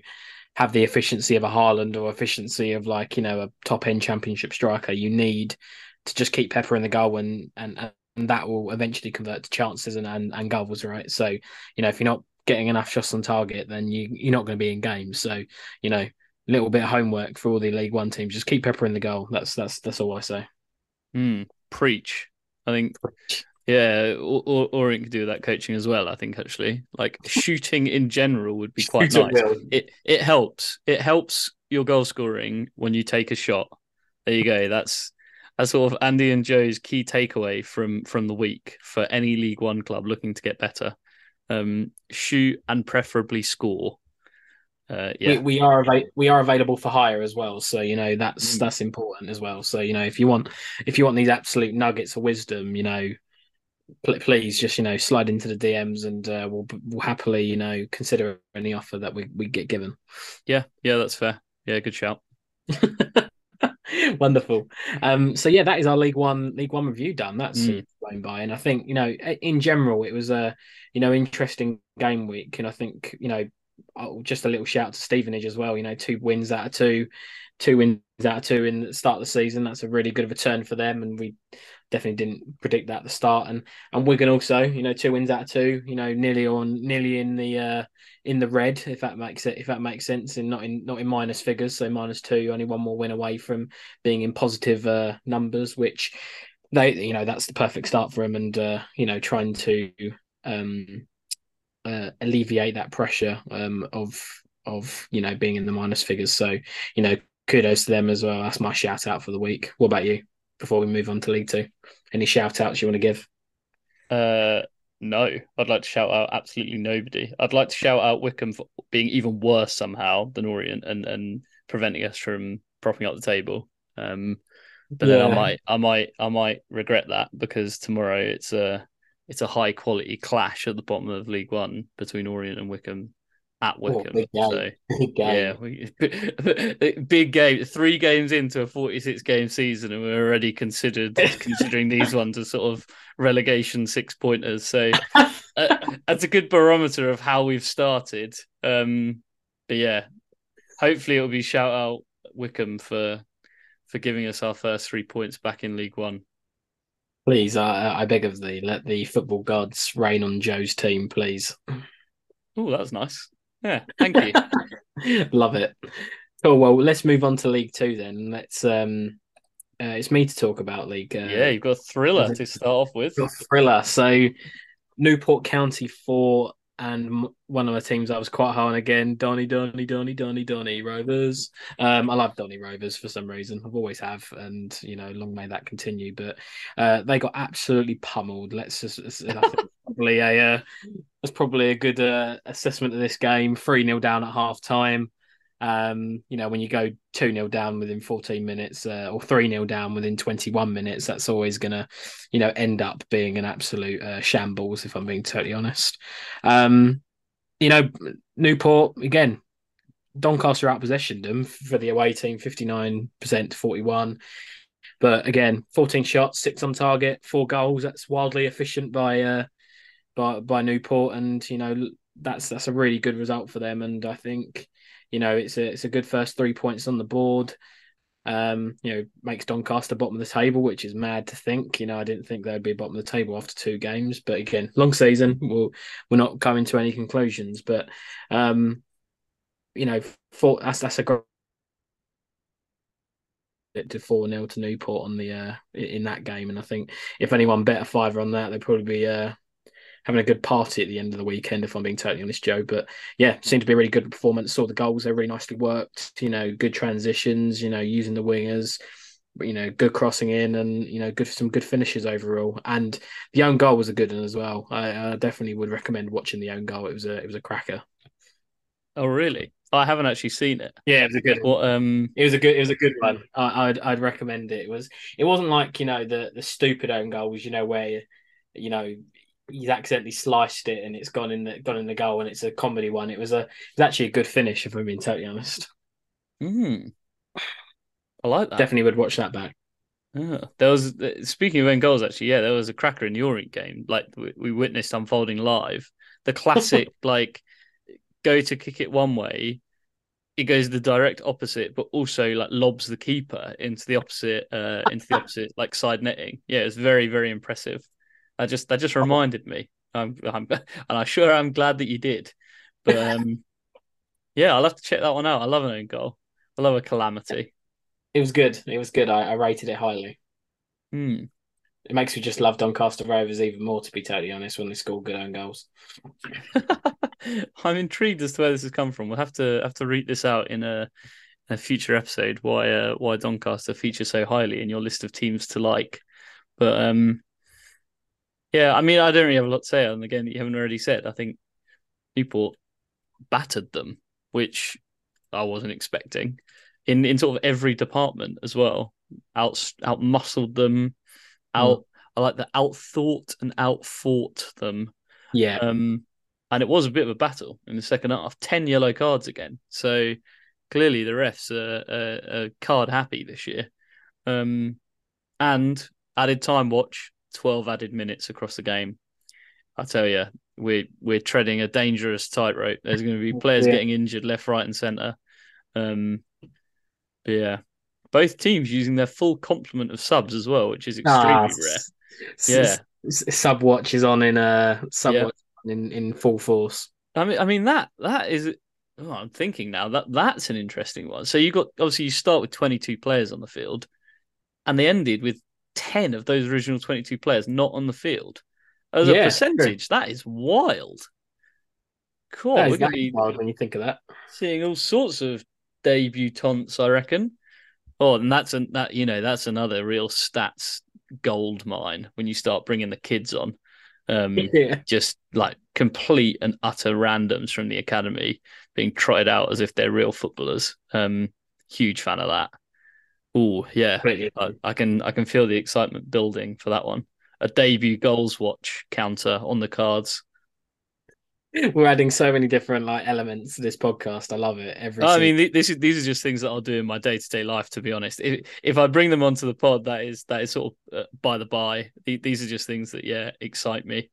have the efficiency of a Haaland or efficiency of like you know a top end championship striker. You need to just keep Pepper in the goal and and that will eventually convert to chances and, and, and goals, right? So, you know, if you're not getting enough shots on target, then you, you're not going to be in games. So, you know, a little bit of homework for all the League One teams. Just keep Pepper in the goal. That's that's that's all I say. Mm, preach. I think, Yeah, or, or Orient could do that coaching as well. I think actually, like shooting in general would be quite nice. It it helps. It helps your goal scoring when you take a shot. There you go. That's that's sort of Andy and Joe's key takeaway from from the week for any League One club looking to get better. Um, shoot and preferably score. Uh, yeah. we, we are we are available for hire as well, so you know that's mm. that's important as well. So you know if you want if you want these absolute nuggets of wisdom, you know please just you know slide into the DMs and uh, we'll we'll happily you know consider any offer that we we get given. Yeah, yeah, that's fair. Yeah, good shout. Wonderful. Um, so yeah, that is our League One League One review done. That's mm. blown by, and I think you know in general it was a you know interesting game week, and I think you know oh, just a little shout to Stevenage as well. You know, two wins out of two, two wins out of two in the start of the season. That's a really good of a turn for them, and we definitely didn't predict that at the start. And and Wigan also, you know, two wins out of two, you know, nearly on nearly in the uh in the red, if that makes it if that makes sense, and not in not in minus figures. So minus two, only one more win away from being in positive uh numbers, which they you know that's the perfect start for them, and uh, you know trying to um uh, alleviate that pressure um of of you know being in the minus figures. So you know kudos to them as well. That's my shout out for the week. What about you? Before we move on to League Two? Any shout outs you want to give? Uh, no, I'd like to shout out absolutely nobody. I'd like to shout out Wycombe for being even worse somehow than Orient and and preventing us from propping up the table. Um, but yeah. then I might, I might, I might regret that because tomorrow it's a it's a high quality clash at the bottom of League One between Orient and Wycombe at oh, Wycombe. Oh, so big yeah, we, big game. Three games into a forty-six game season, and we're already considered considering these ones as sort of relegation six pointers. So uh, that's a good barometer of how we've started. Um, but yeah, hopefully it'll be shout out Wycombe for for giving us our first three points back in League One. Please, I, I beg of thee, let the football gods rain on Joe's team, please. Oh, that was nice. Yeah, thank you. Love it. Cool. Well, let's move on to League Two then. Let's. um uh, It's me to talk about League. Uh, yeah, you've got a thriller to start off with. thriller. So, Newport County four, and one of the teams I was quite high on again, Donny, Donny, Donny, Donny, Donny Rovers. Um, I love Donny Rovers for some reason. I've always have, and you know, long may that continue. But uh, they got absolutely pummeled. Let's just, probably a uh, that's probably a good uh, assessment of this game. Three 0 down at half time. Um, you know, when you go 2 0 down within 14 minutes uh, or 3 0 down within 21 minutes, that's always to, you know, end up being an absolute uh, shambles, if I'm being totally honest. Um, you know, Newport, again, Doncaster outpossessioned them for the away team 59% to 41. But again, 14 shots, six on target, four goals. That's wildly efficient by uh, by by Newport, and you know that's that's a really good result for them. And I think you know, it's a it's a good first three points on the board. Um, you know, makes Doncaster bottom of the table, which is mad to think. You know, I didn't think they'd be bottom of the table after two games, but again, long season. We'll we're not coming to any conclusions, but um, you know, for that's that's a great to four 0 to Newport on the uh in that game, and I think if anyone bet a fiver on that, they'd probably be uh having a good party at the end of the weekend, if I'm being totally honest, Joe. But yeah, seemed to be a really good performance. Saw the goals; they're really nicely worked. You know, good transitions. You know, using the wingers. You know, good crossing in, and you know, good some good finishes overall. And the own goal was a good one as well. I, I definitely would recommend watching the own goal. It was a it was a cracker. Oh, really? I haven't actually seen it. Yeah, it was a good. What um, it was a good. It was a good one. I, would I'd recommend it. It was. It wasn't like you know the the stupid own goals. You know where you know he's accidentally sliced it and it's gone in the gone in the goal and it's a comedy one. It was a it's actually a good finish if I'm being totally honest. Mm. I like that. Definitely would watch that back. Yeah. There was speaking of own goals actually, yeah, there was a cracker in the Orient game, like we, we witnessed unfolding live. The classic like go to kick it one way, it goes the direct opposite, but also like lobs the keeper into the opposite uh into the opposite like side netting. Yeah, it's very, very impressive. That just that just oh. reminded me. I'm, I'm, and I'm sure I'm glad that you did. But um, yeah, I'll have to check that one out. I love an own goal. I love a calamity. It was good. It was good. I, I rated it highly. Hmm. It makes me just love Doncaster Rovers even more, to be totally honest, when they score good own goals. I'm intrigued as to where this has come from. We'll have to have to read this out in a, a future episode. Why uh, why Doncaster feature so highly in your list of teams to like? But um, yeah, I mean, I don't really have a lot to say on the game that you haven't already said. I think Newport battered them, which I wasn't expecting in in sort of every department as well. Out out muscled them, out. Mm. I like the outthought and outfought them. Yeah. Um, and it was a bit of a battle in the second half. Ten yellow cards again. So clearly the refs are, are, are card happy this year. Um, and added time watch, twelve added minutes across the game. I tell you, we're we're treading a dangerous tightrope. There's going to be players yeah. getting injured left, right, and centre. Um, yeah, both teams using their full complement of subs as well, which is extremely ah, rare. yeah, sub watch is on in a uh, sub yeah. in in full force. I mean, I mean that that is. Oh, I'm thinking now that that's an interesting one. So you got obviously you start with 22 players on the field, and they ended with 10 of those original 22 players not on the field. As yeah, a percentage, true. that is wild. Cool. That we're be wild when you think of that. Seeing all sorts of debutants, I reckon. Oh, and that's an, that you know that's another real stats gold mine when you start bringing the kids on. Um, yeah. just like complete and utter randoms from the academy being tried out as if they're real footballers. Um, huge fan of that. Oh yeah, I, I, can I can feel the excitement building for that one. A debut goals watch counter on the cards. We're adding so many different like elements to this podcast. I love it. Every I mean, this is these are just things that I'll do in my day to day life. To be honest, if if I bring them onto the pod, that is that is sort of uh, by the by. These are just things that yeah excite me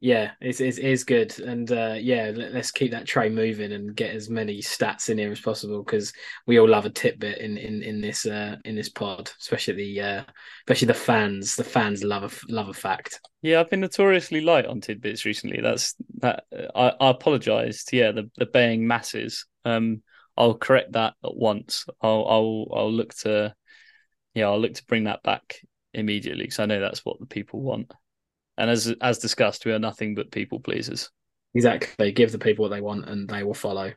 yeah, it's, it's, it's good, and uh, yeah, let, us keep that train moving and get as many stats in here as possible because we all love a tidbit in in in this uh, in this pod, especially the uh, especially the fans. The fans love a love a fact. Yeah, I've been notoriously light on tidbits recently. That's that. I, I apologise to yeah the the baying masses. Um, I'll correct that at once. I'll I'll I'll look to yeah I'll look to bring that back immediately because I know that's what the people want. And as as discussed, we are nothing but people pleasers. Exactly. Give the people what they want and they will follow.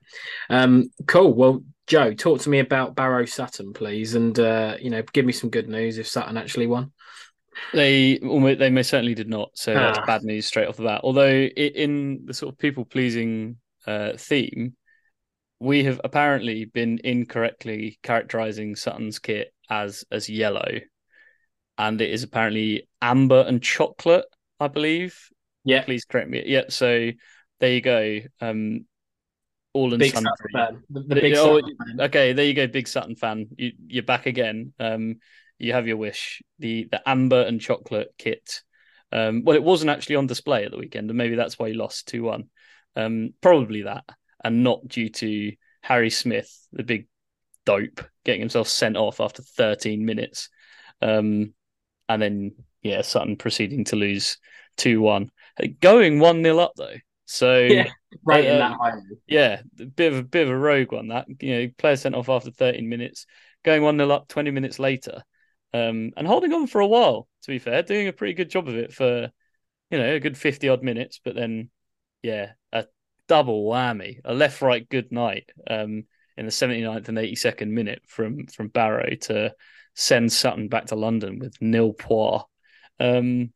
Um, cool. Well, Joe, talk to me about Barrow Sutton, please. And uh, you know, give me some good news if Sutton actually won. They they most certainly did not. So ah. that's bad news straight off the bat. Although in the sort of people pleasing uh, theme, we have apparently been incorrectly characterizing Sutton's kit as as yellow, and it is apparently amber and chocolate I believe. Yeah. Please correct me. Yeah. So there you go. Um, all in big Sutton fan. The, the big oh, okay, there you go, big Sutton fan. You, you're back again. Um, you have your wish. The the amber and chocolate kit. Um, well, it wasn't actually on display at the weekend, and maybe that's why you lost two one. Um, probably that, and not due to Harry Smith, the big dope, getting himself sent off after 13 minutes. Um, and then yeah, Sutton proceeding to lose two one, going one 0 up though. So yeah, right uh, in that high. Yeah, a bit of a bit of a rogue one that you know player sent off after 13 minutes, going one 0 up 20 minutes later, um, and holding on for a while. To be fair, doing a pretty good job of it for you know a good 50 odd minutes, but then yeah, a double whammy, a left right good night um, in the 79th and 82nd minute from from Barrow to send Sutton back to London with nil pois um,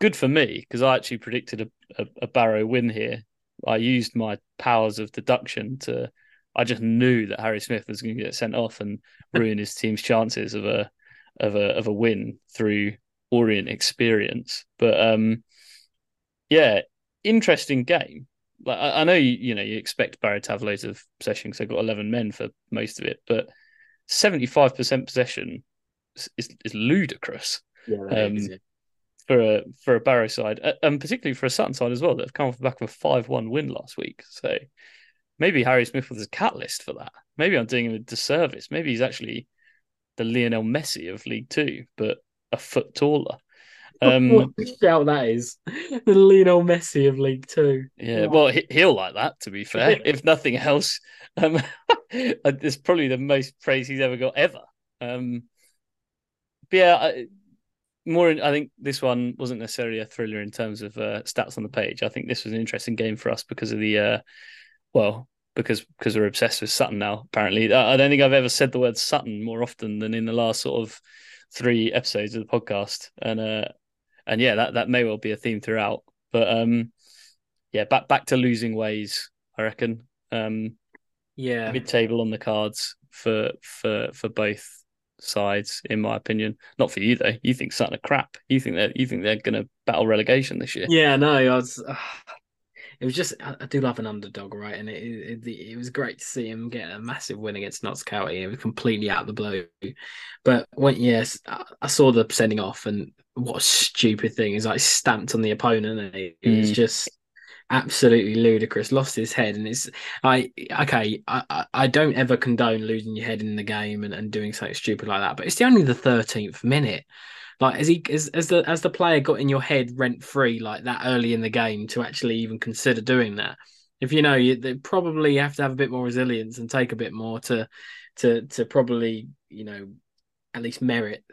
good for me because I actually predicted a, a, a Barrow win here. I used my powers of deduction to. I just knew that Harry Smith was going to get sent off and ruin his team's chances of a of a of a win through Orient experience. But um, yeah, interesting game. Like I, I know you you know you expect Barrow to have loads of possession because they've got eleven men for most of it, but seventy five percent possession is, is, is ludicrous. Yeah, um, for a for a Barrow side, and particularly for a Sutton side as well that have come off the back of a five one win last week. So maybe Harry Smith was a catalyst for that. Maybe I'm doing him a disservice. Maybe he's actually the Lionel Messi of League Two, but a foot taller. Um, what a shout that is the Lionel Messi of League Two. Yeah, wow. well, he'll like that. To be fair, if nothing else, um, it's probably the most praise he's ever got ever. Um, but yeah, more. I think this one wasn't necessarily a thriller in terms of uh, stats on the page. I think this was an interesting game for us because of the, uh, well, because because we're obsessed with Sutton now. Apparently, I don't think I've ever said the word Sutton more often than in the last sort of three episodes of the podcast, and uh, and yeah, that that may well be a theme throughout. But um, yeah, back back to losing ways. I reckon. Um, yeah, mid table on the cards for for for both sides, in my opinion. Not for you though. You think Sutton are crap. You think that you think they're going to battle relegation this year. Yeah, no, I was. Uh, it was just I, do love an underdog, right? And it, it, it was great to see him get a massive win against Notts County. It was completely out of the blue, but when yes, I, saw the sending off, and what a stupid thing is like stamped on the opponent. And it, it was mm. just absolutely ludicrous. Lost his head, and it's I okay. I, I don't ever condone losing your head in the game and, and doing something stupid like that. But it's the only the thirteenth minute. Like as he as, as the as the player got in your head rent free like that early in the game to actually even consider doing that. If you know you they probably have to have a bit more resilience and take a bit more to to to probably you know at least merit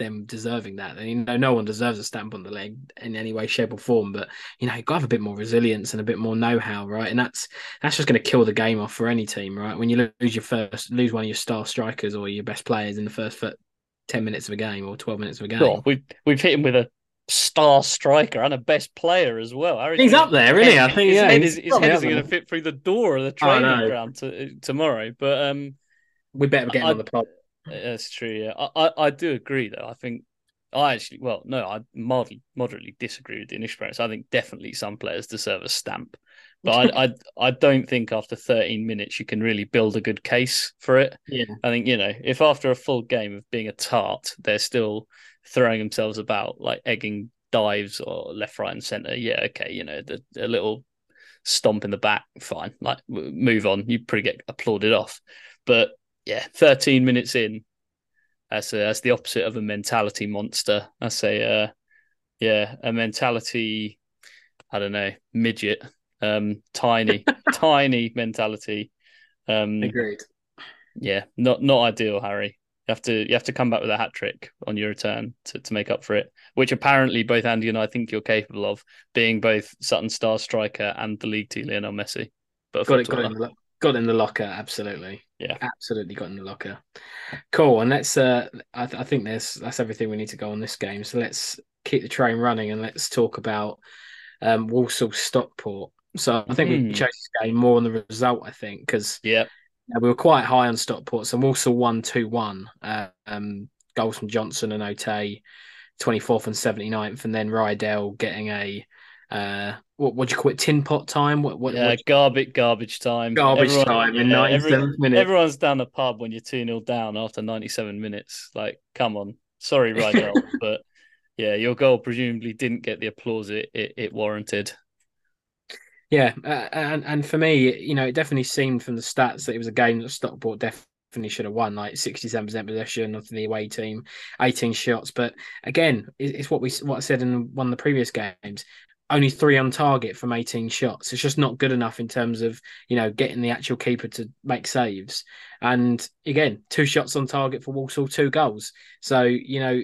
them deserving that. And you know, no one deserves a stamp on the leg in any way, shape, or form. But you know, you got to have a bit more resilience and a bit more know-how, right? And that's that's just going to kill the game off for any team, right? When you lose your first, lose one of your star strikers or your best players in the first ten minutes of a game or twelve minutes of a game. Sure. We've we've hit him with a star striker and a best player as well. He's up there, really. I think his yeah, head is, his head is going to fit through the door of the training ground to, tomorrow. But um, we better get on the pod. That's true. Yeah, I, I, I do agree though. I think I actually, well, no, I moderately, moderately disagree with the initial premise. I think definitely some players deserve a stamp, but I, I, I don't think after 13 minutes you can really build a good case for it. Yeah, I think you know if after a full game of being a tart, they're still throwing themselves about like egging dives or left, right, and centre. Yeah, okay, you know the a little stomp in the back, fine. Like move on, you pretty get applauded off. But yeah, 13 minutes in, that's a, that's the opposite of a mentality monster. I say, uh, yeah, a mentality. I don't know, midget, um, tiny, tiny mentality. Um, Agreed. Yeah, not not ideal, Harry. You have to you have to come back with a hat trick on your return to, to make up for it, which apparently both Andy and I think you're capable of, being both Sutton star striker and the league to Lionel Messi. But got it, got it, got in the locker, absolutely. Yeah, absolutely got in the locker. Cool, and let's. Uh, I, th- I think there's that's everything we need to go on this game. So let's keep the train running and let's talk about um, Walsall Stockport. So I think mm. we hmm. chose this game more on the result. I think because yeah, we were quite high on Stockport. So Walsall won two one. Uh, um, goals from Johnson and Ote, twenty fourth and 79th, and then Rydel getting a uh, what do you call it? Tin pot time? What what? Yeah, what... garbage garbage time. Garbage Everyone, time in yeah, ninety seven minutes. Everyone's down the pub when you're two 0 down after ninety seven minutes. Like, come on, sorry, Rydel, but yeah, your goal presumably didn't get the applause it it, it warranted. Yeah, uh, and and for me, you know, it definitely seemed from the stats that it was a game that Stockport definitely should have won, like sixty-seven percent possession of the away team, eighteen shots. But again, it's what we what I said in one of the previous games only three on target from 18 shots. It's just not good enough in terms of, you know, getting the actual keeper to make saves. And again, two shots on target for Walsall, two goals. So, you know,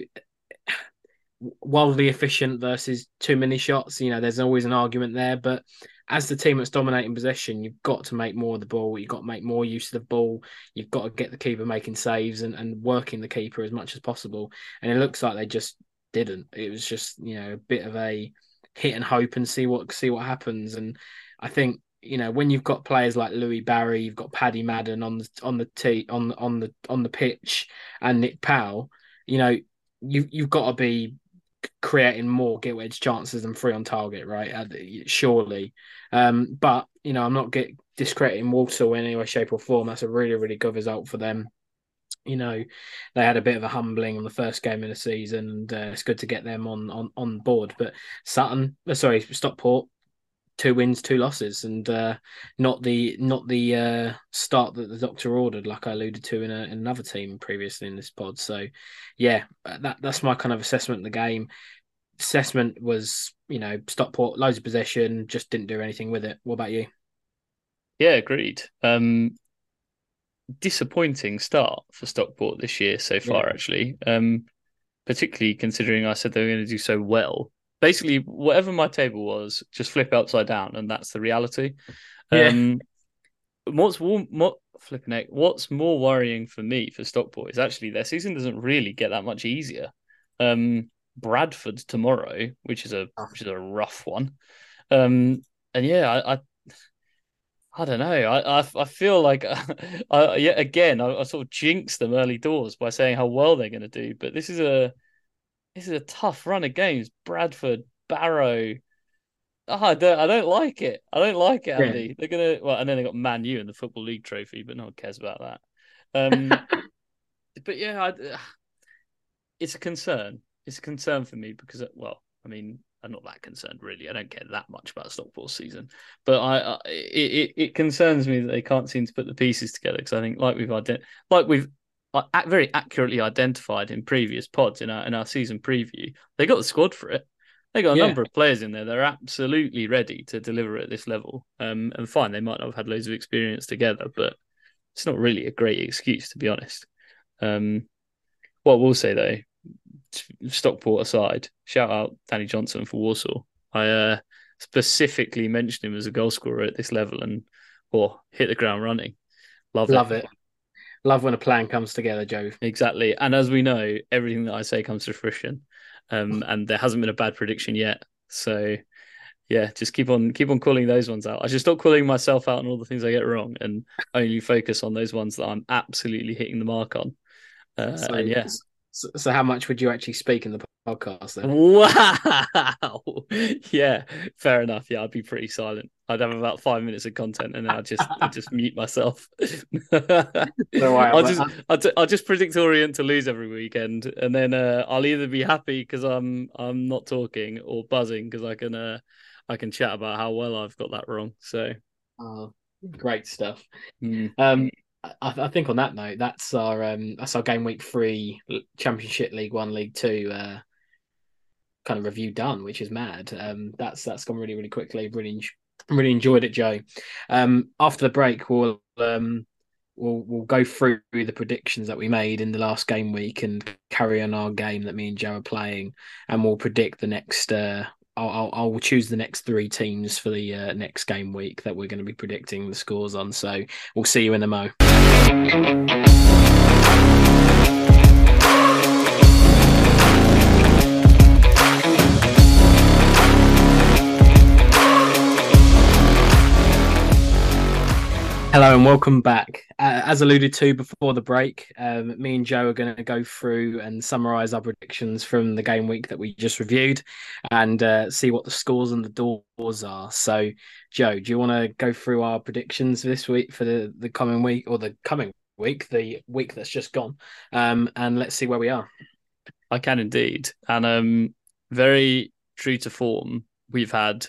wildly efficient versus too many shots, you know, there's always an argument there. But as the team that's dominating possession, you've got to make more of the ball. You've got to make more use of the ball. You've got to get the keeper making saves and, and working the keeper as much as possible. And it looks like they just didn't. It was just, you know, a bit of a hit and hope and see what see what happens. And I think you know when you've got players like Louie Barry, you've got Paddy Madden on the on the tee on on the on the pitch, and Nick Powell. You know you you've got to be creating more gilt edge chances than free on target, right? Surely, um, but you know I'm not get discrediting Walsall in any way, shape, or form. That's a really really good result for them you know they had a bit of a humbling on the first game of the season, and uh, it's good to get them on on on board. But Sutton, uh, sorry, Stockport, two wins, two losses, and uh, not the not the uh, start that the doctor ordered, like I alluded to in, a, in another team previously in this pod. So, yeah, uh, that that's my kind of assessment of the game. Assessment was, you know, Stockport loads of possession, just didn't do anything with it. What about you? Yeah, agreed. Um, disappointing start for Stockport this year so far. Yeah. Actually, um, particularly considering I said they were going to do so well. Basically, whatever my table was, just flip upside down, and that's the reality. Yeah. Um, what's more, flipping it, what's more worrying for me for Stockport is actually their season doesn't really get that much easier. Um, Bradford tomorrow, which is a which is a rough one. Um, and yeah, I, I I don't know. I I, I feel like I, yet again I, I, sort of jinxed them early doors by saying how well they're going to do. But this is a this is a tough run of games. Bradford, Barrow. Oh, I don't I don't like it. I don't like it, Andy. Yeah. They're gonna well, and then they got Man U in the Football League trophy, but no one cares about that. Um, but yeah, I, it's a concern. It's a concern for me because well, I mean, I'm not that concerned really. I don't care that much about Stockport season, but I, I it, it concerns me that they can't seem to put the pieces together because I think like we've ident- like we've uh, very accurately identified in previous pods in our in our season preview, they got the squad for it. They got a yeah. number of players in there. They're absolutely ready to deliver at this level. Um, and fine, they might not have had loads of experience together, but it's not really a great excuse to be honest. Um, what we'll say though, Stockport aside, shout out Danny Johnson for Walsall. I uh, specifically mentioned him as a goal scorer at this level and or hit the ground running. Love, Love it. it. Love when a plan comes together, Joe. Exactly. And as we know, everything that I say comes to fruition. Um, and there hasn't been a bad prediction yet. So yeah, just keep on keep on calling those ones out. I should stop calling myself out on all the things I get wrong and only focus on those ones that I'm absolutely hitting the mark on. Uh, so, and yeah, so, so, how much would you actually speak in the podcast then? Wow. yeah, fair enough. Yeah, I'd be pretty silent. I'd have about five minutes of content and I'd just I'd just mute myself. no, I'll just I'll, t- I'll just predict Orient to lose every weekend, and then uh, I'll either be happy because I'm I'm not talking or buzzing because I can uh, I can chat about how well I've got that wrong. So, oh, great stuff. Mm. Um, I, I, think on that note, that's our um, that's our game week three Championship League One, League Two uh, kind of review done, which is mad. Um, that's that's gone really really quickly. Really really enjoyed it, Joe. Um, after the break, we'll um, we'll we'll go through the predictions that we made in the last game week and carry on our game that me and Joe are playing, and we'll predict the next uh, I'll, I'll, choose the next three teams for the uh, next game week that we're going to be predicting the scores on. So we'll see you in a mo. Hello and welcome back. Uh, as alluded to before the break, um, me and Joe are going to go through and summarise our predictions from the game week that we just reviewed, and uh, see what the scores and the doors are. So, Joe, do you want to go through our predictions this week for the the coming week or the coming week, the week that's just gone, um, and let's see where we are. I can indeed, and um, very true to form, we've had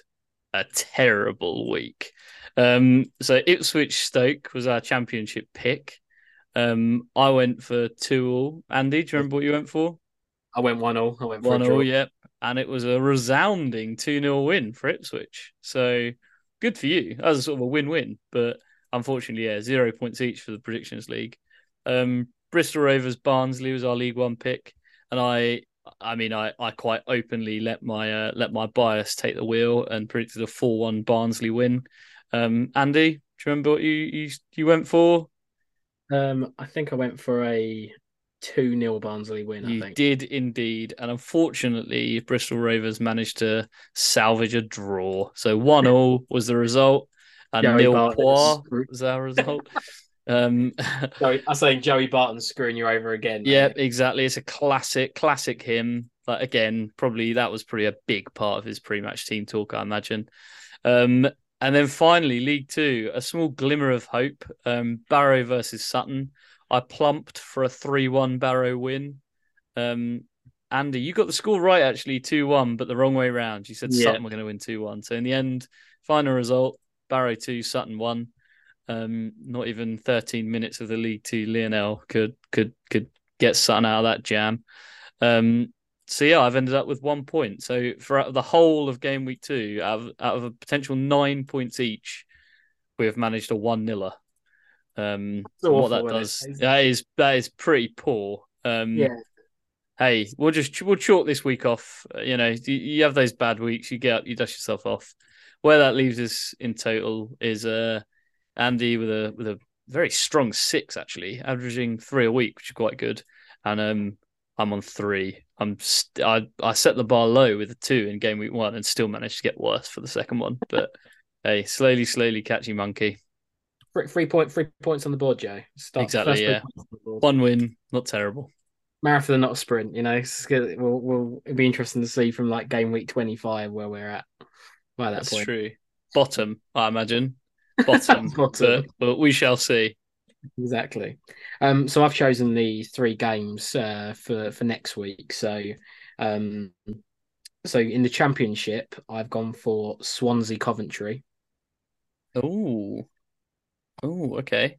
a terrible week. Um, so Ipswich Stoke was our championship pick. Um, I went for two all. Andy, do you remember what you went for? I went one all. I went one all. Yep, and it was a resounding two 0 win for Ipswich. So good for you. That was sort of a win-win, but unfortunately, yeah, zero points each for the predictions league. Um, Bristol Rovers Barnsley was our League One pick, and I, I mean, I, I quite openly let my uh, let my bias take the wheel and predicted a four-one Barnsley win. Um, Andy, do you remember what you you, you went for? Um, I think I went for a 2 0 Barnsley win. You did indeed. And unfortunately, Bristol Rovers managed to salvage a draw. So 1 0 was the result, and nil was our result. um, Joey, I say Joey Barton screwing you over again. Yeah, exactly. It's a classic, classic him. But again, probably that was pretty a big part of his pre match team talk, I imagine. Um, and then finally, League Two, a small glimmer of hope. Um, Barrow versus Sutton. I plumped for a 3 1 Barrow win. Um, Andy, you got the score right actually, 2 1, but the wrong way round. You said yeah. Sutton were going to win 2 1. So in the end, final result Barrow 2, Sutton 1. Um, not even 13 minutes of the League Two, Lionel could could could get Sutton out of that jam. Um, so yeah, I've ended up with one point. So for the whole of game week two, out of, out of a potential nine points each, we have managed a one niller. Um, what that does, that is that is pretty poor. Um, yeah, hey, we'll just we'll chalk this week off. You know, you, you have those bad weeks, you get up, you dust yourself off. Where that leaves us in total is uh Andy with a with a very strong six actually, averaging three a week, which is quite good. And um, I'm on three. I'm st- I I set the bar low with a two in game week one and still managed to get worse for the second one. But hey, slowly, slowly catchy monkey. Three, three point three points on the board, Joe. Start exactly, yeah. One win, not terrible. Marathon, not a sprint. You know, we'll, we'll it'll be interesting to see from like game week twenty five where we're at. By that That's point. true. Bottom, I imagine. Bottom, Bottom. But, but we shall see. Exactly. Um, so I've chosen the three games uh, for for next week. So, um, so in the championship, I've gone for Swansea Coventry. Oh, oh, okay.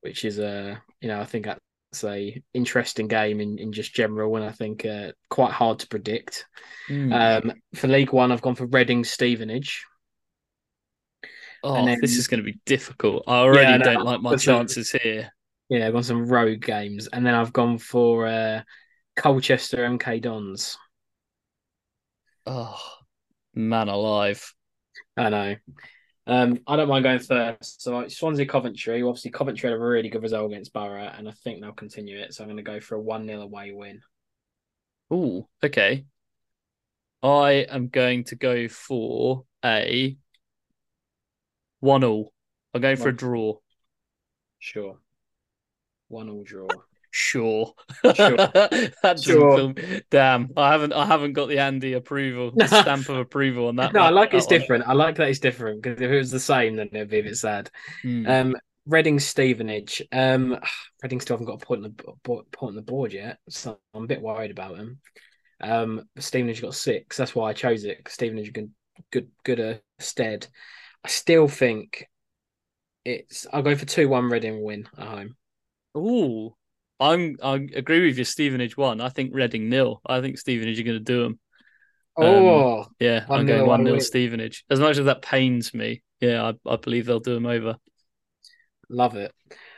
Which is a uh, you know I think that's a interesting game in, in just general, and I think uh, quite hard to predict. Mm. Um, for League One, I've gone for Reading Stevenage. Oh, then, this is going to be difficult. I already yeah, no, don't like my chances some, here. Yeah, I've gone some road games, and then I've gone for uh, Colchester MK Dons. Oh, man alive! I know. Um, I don't mind going first. So Swansea Coventry. Obviously, Coventry had a really good result against Borough, and I think they'll continue it. So I'm going to go for a one 0 away win. Oh, okay. I am going to go for a one all. I'm going for a draw. Sure. One all draw. Sure. Sure. Damn, I haven't I haven't got the Andy approval, the stamp of approval on that. No, that, I like it's one. different. I like that it's different because if it was the same, then it'd be a bit sad. Hmm. Um, Reading Stevenage. Um, Reading still haven't got a point on the point on the board yet, so I'm a bit worried about them. Um, Stevenage got six. That's why I chose it. Stevenage good, good, good uh, stead. I still think it's. I'll go for two one Reading win at home. Ooh, I'm. I agree with you. Stevenage one. I think Reading nil. I think Stevenage are going to do them. Oh, um, yeah, I'm going one nil Stevenage. As much as that pains me, yeah, I, I believe they'll do them over. Love it.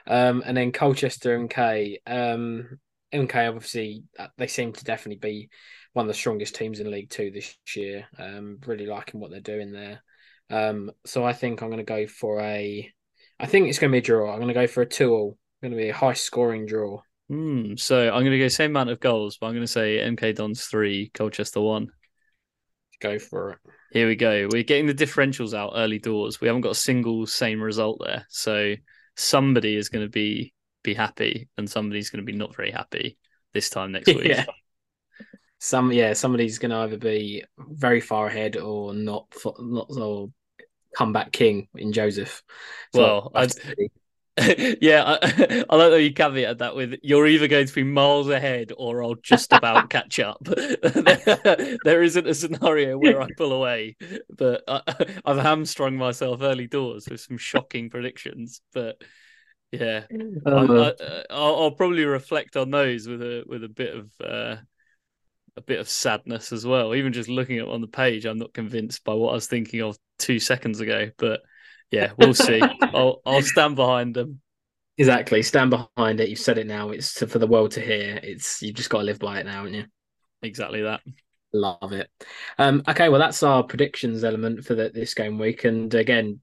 Um, and then Colchester and MK. Um, MK obviously uh, they seem to definitely be one of the strongest teams in League Two this year. Um, really liking what they're doing there. Um, so I think I'm going to go for a. I think it's going to be a draw. I'm going to go for a two-all. Going to be a high-scoring draw. Mm, so I'm going to go same amount of goals, but I'm going to say MK Dons three, Colchester one. Go for it. Here we go. We're getting the differentials out early doors. We haven't got a single same result there, so somebody is going to be be happy, and somebody's going to be not very happy this time next week. yeah some yeah somebody's going to either be very far ahead or not not or comeback king in Joseph. So well, yeah, I, I like that you caveat that with you're either going to be miles ahead or I'll just about catch up. there isn't a scenario where I pull away, but I, have hamstrung myself early doors with some shocking predictions. But yeah, uh, I, will probably reflect on those with a with a bit of uh, a bit of sadness as well. Even just looking at on the page, I'm not convinced by what I was thinking of two seconds ago. But yeah, we'll see. I'll I'll stand behind them. Exactly, stand behind it. You've said it now. It's for the world to hear. It's you've just got to live by it now, haven't you? Exactly that. Love it. Um, okay, well that's our predictions element for the, this game week. And again,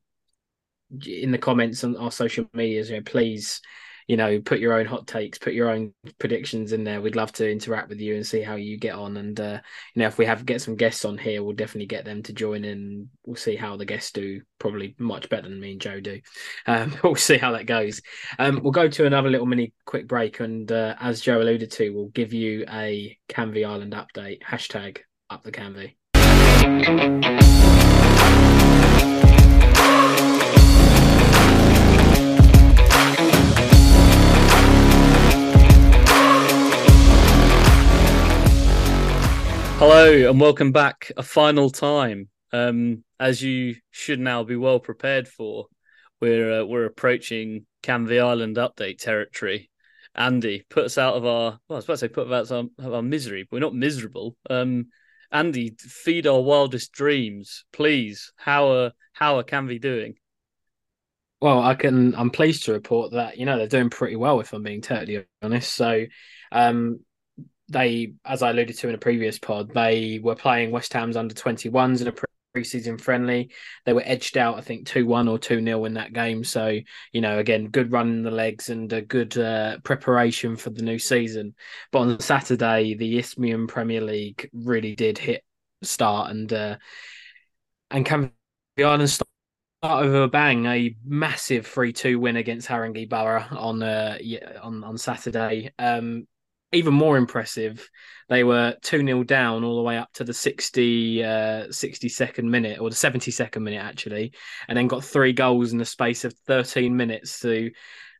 in the comments on our social medias, you know, please you know, put your own hot takes, put your own predictions in there. We'd love to interact with you and see how you get on. And uh, you know, if we have get some guests on here, we'll definitely get them to join in. We'll see how the guests do. Probably much better than me and Joe do. Um, we'll see how that goes. Um, we'll go to another little mini quick break, and uh, as Joe alluded to, we'll give you a Canvey Island update. Hashtag up the Canvey. Hello and welcome back a final time. Um, as you should now be well prepared for, we're uh, we're approaching Canvey Island update territory. Andy, put us out of our well, I was about to say put us out of our misery, but we're not miserable. Um, Andy, feed our wildest dreams, please. How are how are Canvey doing? Well, I can. I'm pleased to report that you know they're doing pretty well. If I'm being totally honest, so um, they, as I alluded to in a previous pod, they were playing West Ham's under 21s in a preseason friendly. They were edged out, I think, 2 1 or 2 0 in that game. So, you know, again, good run in the legs and a good uh, preparation for the new season. But on Saturday, the Isthmian Premier League really did hit start and uh, and Canvey Island start with a bang, a massive 3 2 win against Haringey Borough on uh, on, on Saturday. Um, even more impressive, they were 2 0 down all the way up to the 60, uh, 62nd minute, or the 72nd minute, actually, and then got three goals in the space of 13 minutes to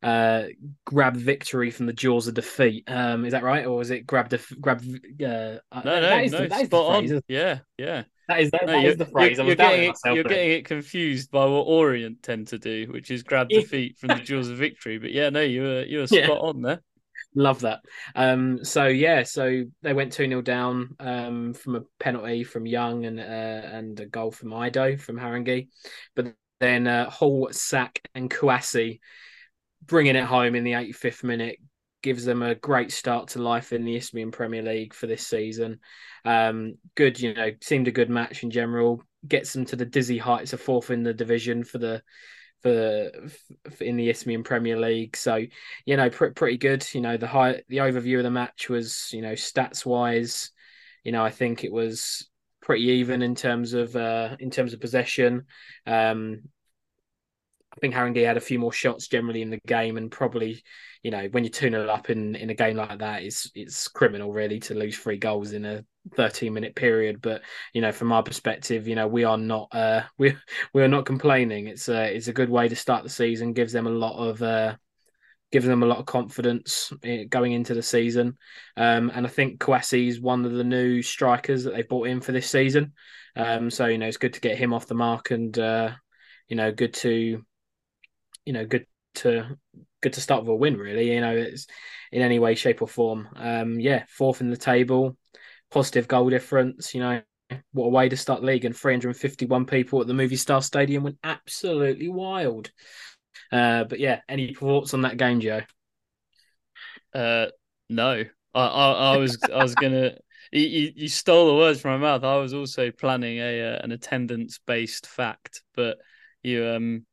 uh, grab victory from the jaws of defeat. Um, is that right, or was it grab the grab? Uh, no, no, that is no, the, that is spot phrase, on. Yeah, yeah. That is that, no, that is the phrase. You're, you're getting, it, you're getting it confused by what Orient tend to do, which is grab defeat from the jaws of victory. But yeah, no, you were you were spot yeah. on there. Love that. Um, so yeah, so they went two 0 down um, from a penalty from Young and uh, and a goal from Ido from Haringey, but then uh, Hall, Sack, and Kouassi bringing it home in the 85th minute gives them a great start to life in the Isthmian Premier League for this season. Um, good, you know, seemed a good match in general. Gets them to the dizzy heights of fourth in the division for the for, for in the Isthmian Premier League. So you know, pr- pretty good. You know, the high the overview of the match was you know stats wise, you know, I think it was pretty even in terms of uh, in terms of possession. Um, I think Haringey had a few more shots generally in the game, and probably, you know, when you tune it up in in a game like that, it's it's criminal really to lose three goals in a 13 minute period. But you know, from our perspective, you know, we are not uh we we are not complaining. It's a it's a good way to start the season. Gives them a lot of uh gives them a lot of confidence eh, going into the season. Um, and I think Kouassi is one of the new strikers that they've brought in for this season. Um, so you know, it's good to get him off the mark and. uh you know, good to you know, good to good to start with a win. Really, you know, it's in any way, shape, or form. Um, yeah, fourth in the table, positive goal difference. You know, what a way to start league, and 351 people at the Movie Star Stadium went absolutely wild. Uh, but yeah, any thoughts on that game, Joe? Uh, no. I, I, I was I was gonna. You, you stole the words from my mouth. I was also planning a uh, an attendance based fact, but you um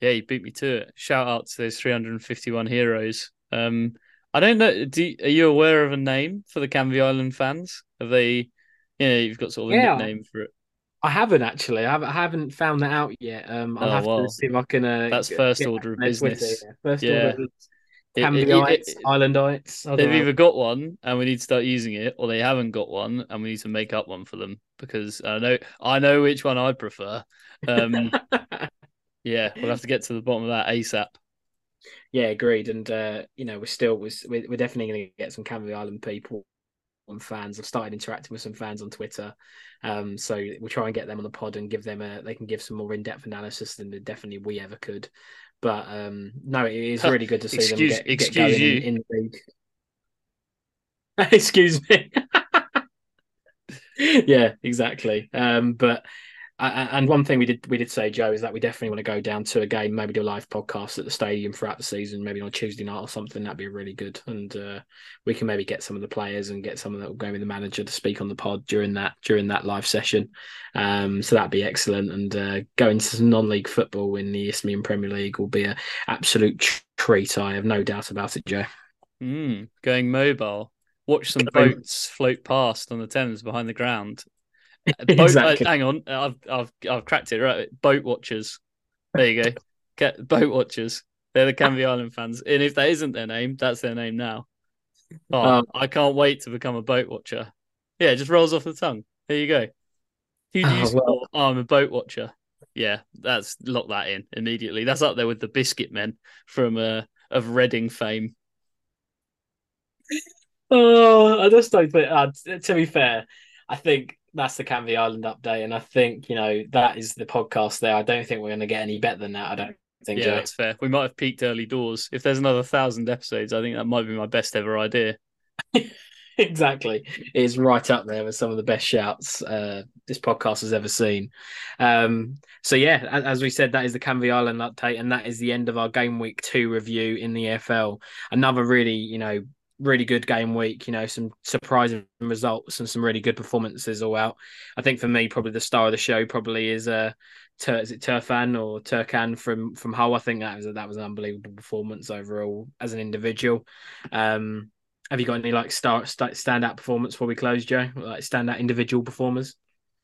yeah, you beat me to it. Shout out to those 351 heroes. Um, I don't know. Do, are you aware of a name for the Canvey Island fans? Have they? You know, you've got sort of a yeah. nickname for it. I haven't actually. I haven't, I haven't found that out yet. Um, I'll oh, have well, to see if I can. Uh, that's first order of business. yeah. First yeah. order. Canveyites, Islandites. They've know. either got one and we need to start using it, or they haven't got one and we need to make up one for them because I know I know which one I'd prefer. Um, Yeah, we'll have to get to the bottom of that ASAP. Yeah, agreed. And uh, you know, we're still we're, we're definitely going to get some Canvey Island people and fans. I've started interacting with some fans on Twitter, um, so we'll try and get them on the pod and give them a. They can give some more in depth analysis than definitely we ever could. But um, no, it is really good to see excuse, them get, excuse get going you. in, in the league. excuse me. yeah, exactly. Um, but and one thing we did we did say, Joe, is that we definitely want to go down to a game, maybe do a live podcast at the stadium throughout the season, maybe on Tuesday night or something. That'd be really good, and uh, we can maybe get some of the players and get some of the go with the manager to speak on the pod during that during that live session. Um, so that'd be excellent, and uh, going to some non-league football in the Isthmian Premier League will be an absolute treat. I have no doubt about it, Joe. Mm, going mobile watch some boats float past on the Thames behind the ground Boat, uh, exactly. Uh, hang on, I've I've I've cracked it right. Boat watchers. There you go. Get boat watchers. They're the Canvey Island fans, and if that isn't their name, that's their name now. Oh, um, I can't wait to become a boat watcher. Yeah, it just rolls off the tongue. There you go. Who do you oh, well, oh, I'm a boat watcher. Yeah, that's lock that in immediately. That's up there with the biscuit men from uh, of Reading fame. Oh, I just don't think. Uh, to be fair, I think that's the Canvey Island update, and I think you know that is the podcast. There, I don't think we're going to get any better than that. I don't think. Yeah, that's fair. We might have peaked early doors. If there's another thousand episodes, I think that might be my best ever idea. exactly, it's right up there with some of the best shouts uh, this podcast has ever seen. Um, so yeah, as we said, that is the Canvey Island update, and that is the end of our game week two review in the EFL. Another really, you know, really good game week. You know, some surprising results and some really good performances all out. I think for me, probably the star of the show probably is uh, Tur- is it Turfan or Turkan from from Hull? I think that was a, that was an unbelievable performance overall as an individual. Um, have you got any like star st- standout performance before we close, Joe? Like standout individual performers?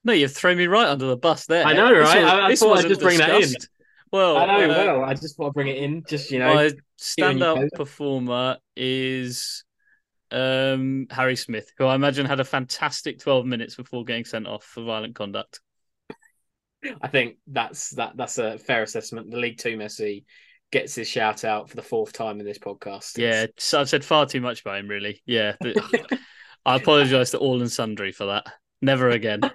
No, you've thrown me right under the bus there. I know, right? Was, I, I thought I'd just bring discussed. that in. Well, I know. Uh, well, I just want to bring it in. Just you know, my standout performer is um, Harry Smith, who I imagine had a fantastic twelve minutes before getting sent off for violent conduct. I think that's that. That's a fair assessment. The League Two Messi gets his shout out for the fourth time in this podcast. Yeah, so I've said far too much about him. Really, yeah. I apologise to all and sundry for that. Never again.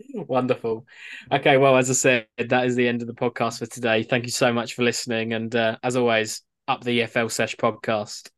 Wonderful. Okay, well, as I said, that is the end of the podcast for today. Thank you so much for listening, and uh, as always, up the EFL Sesh podcast.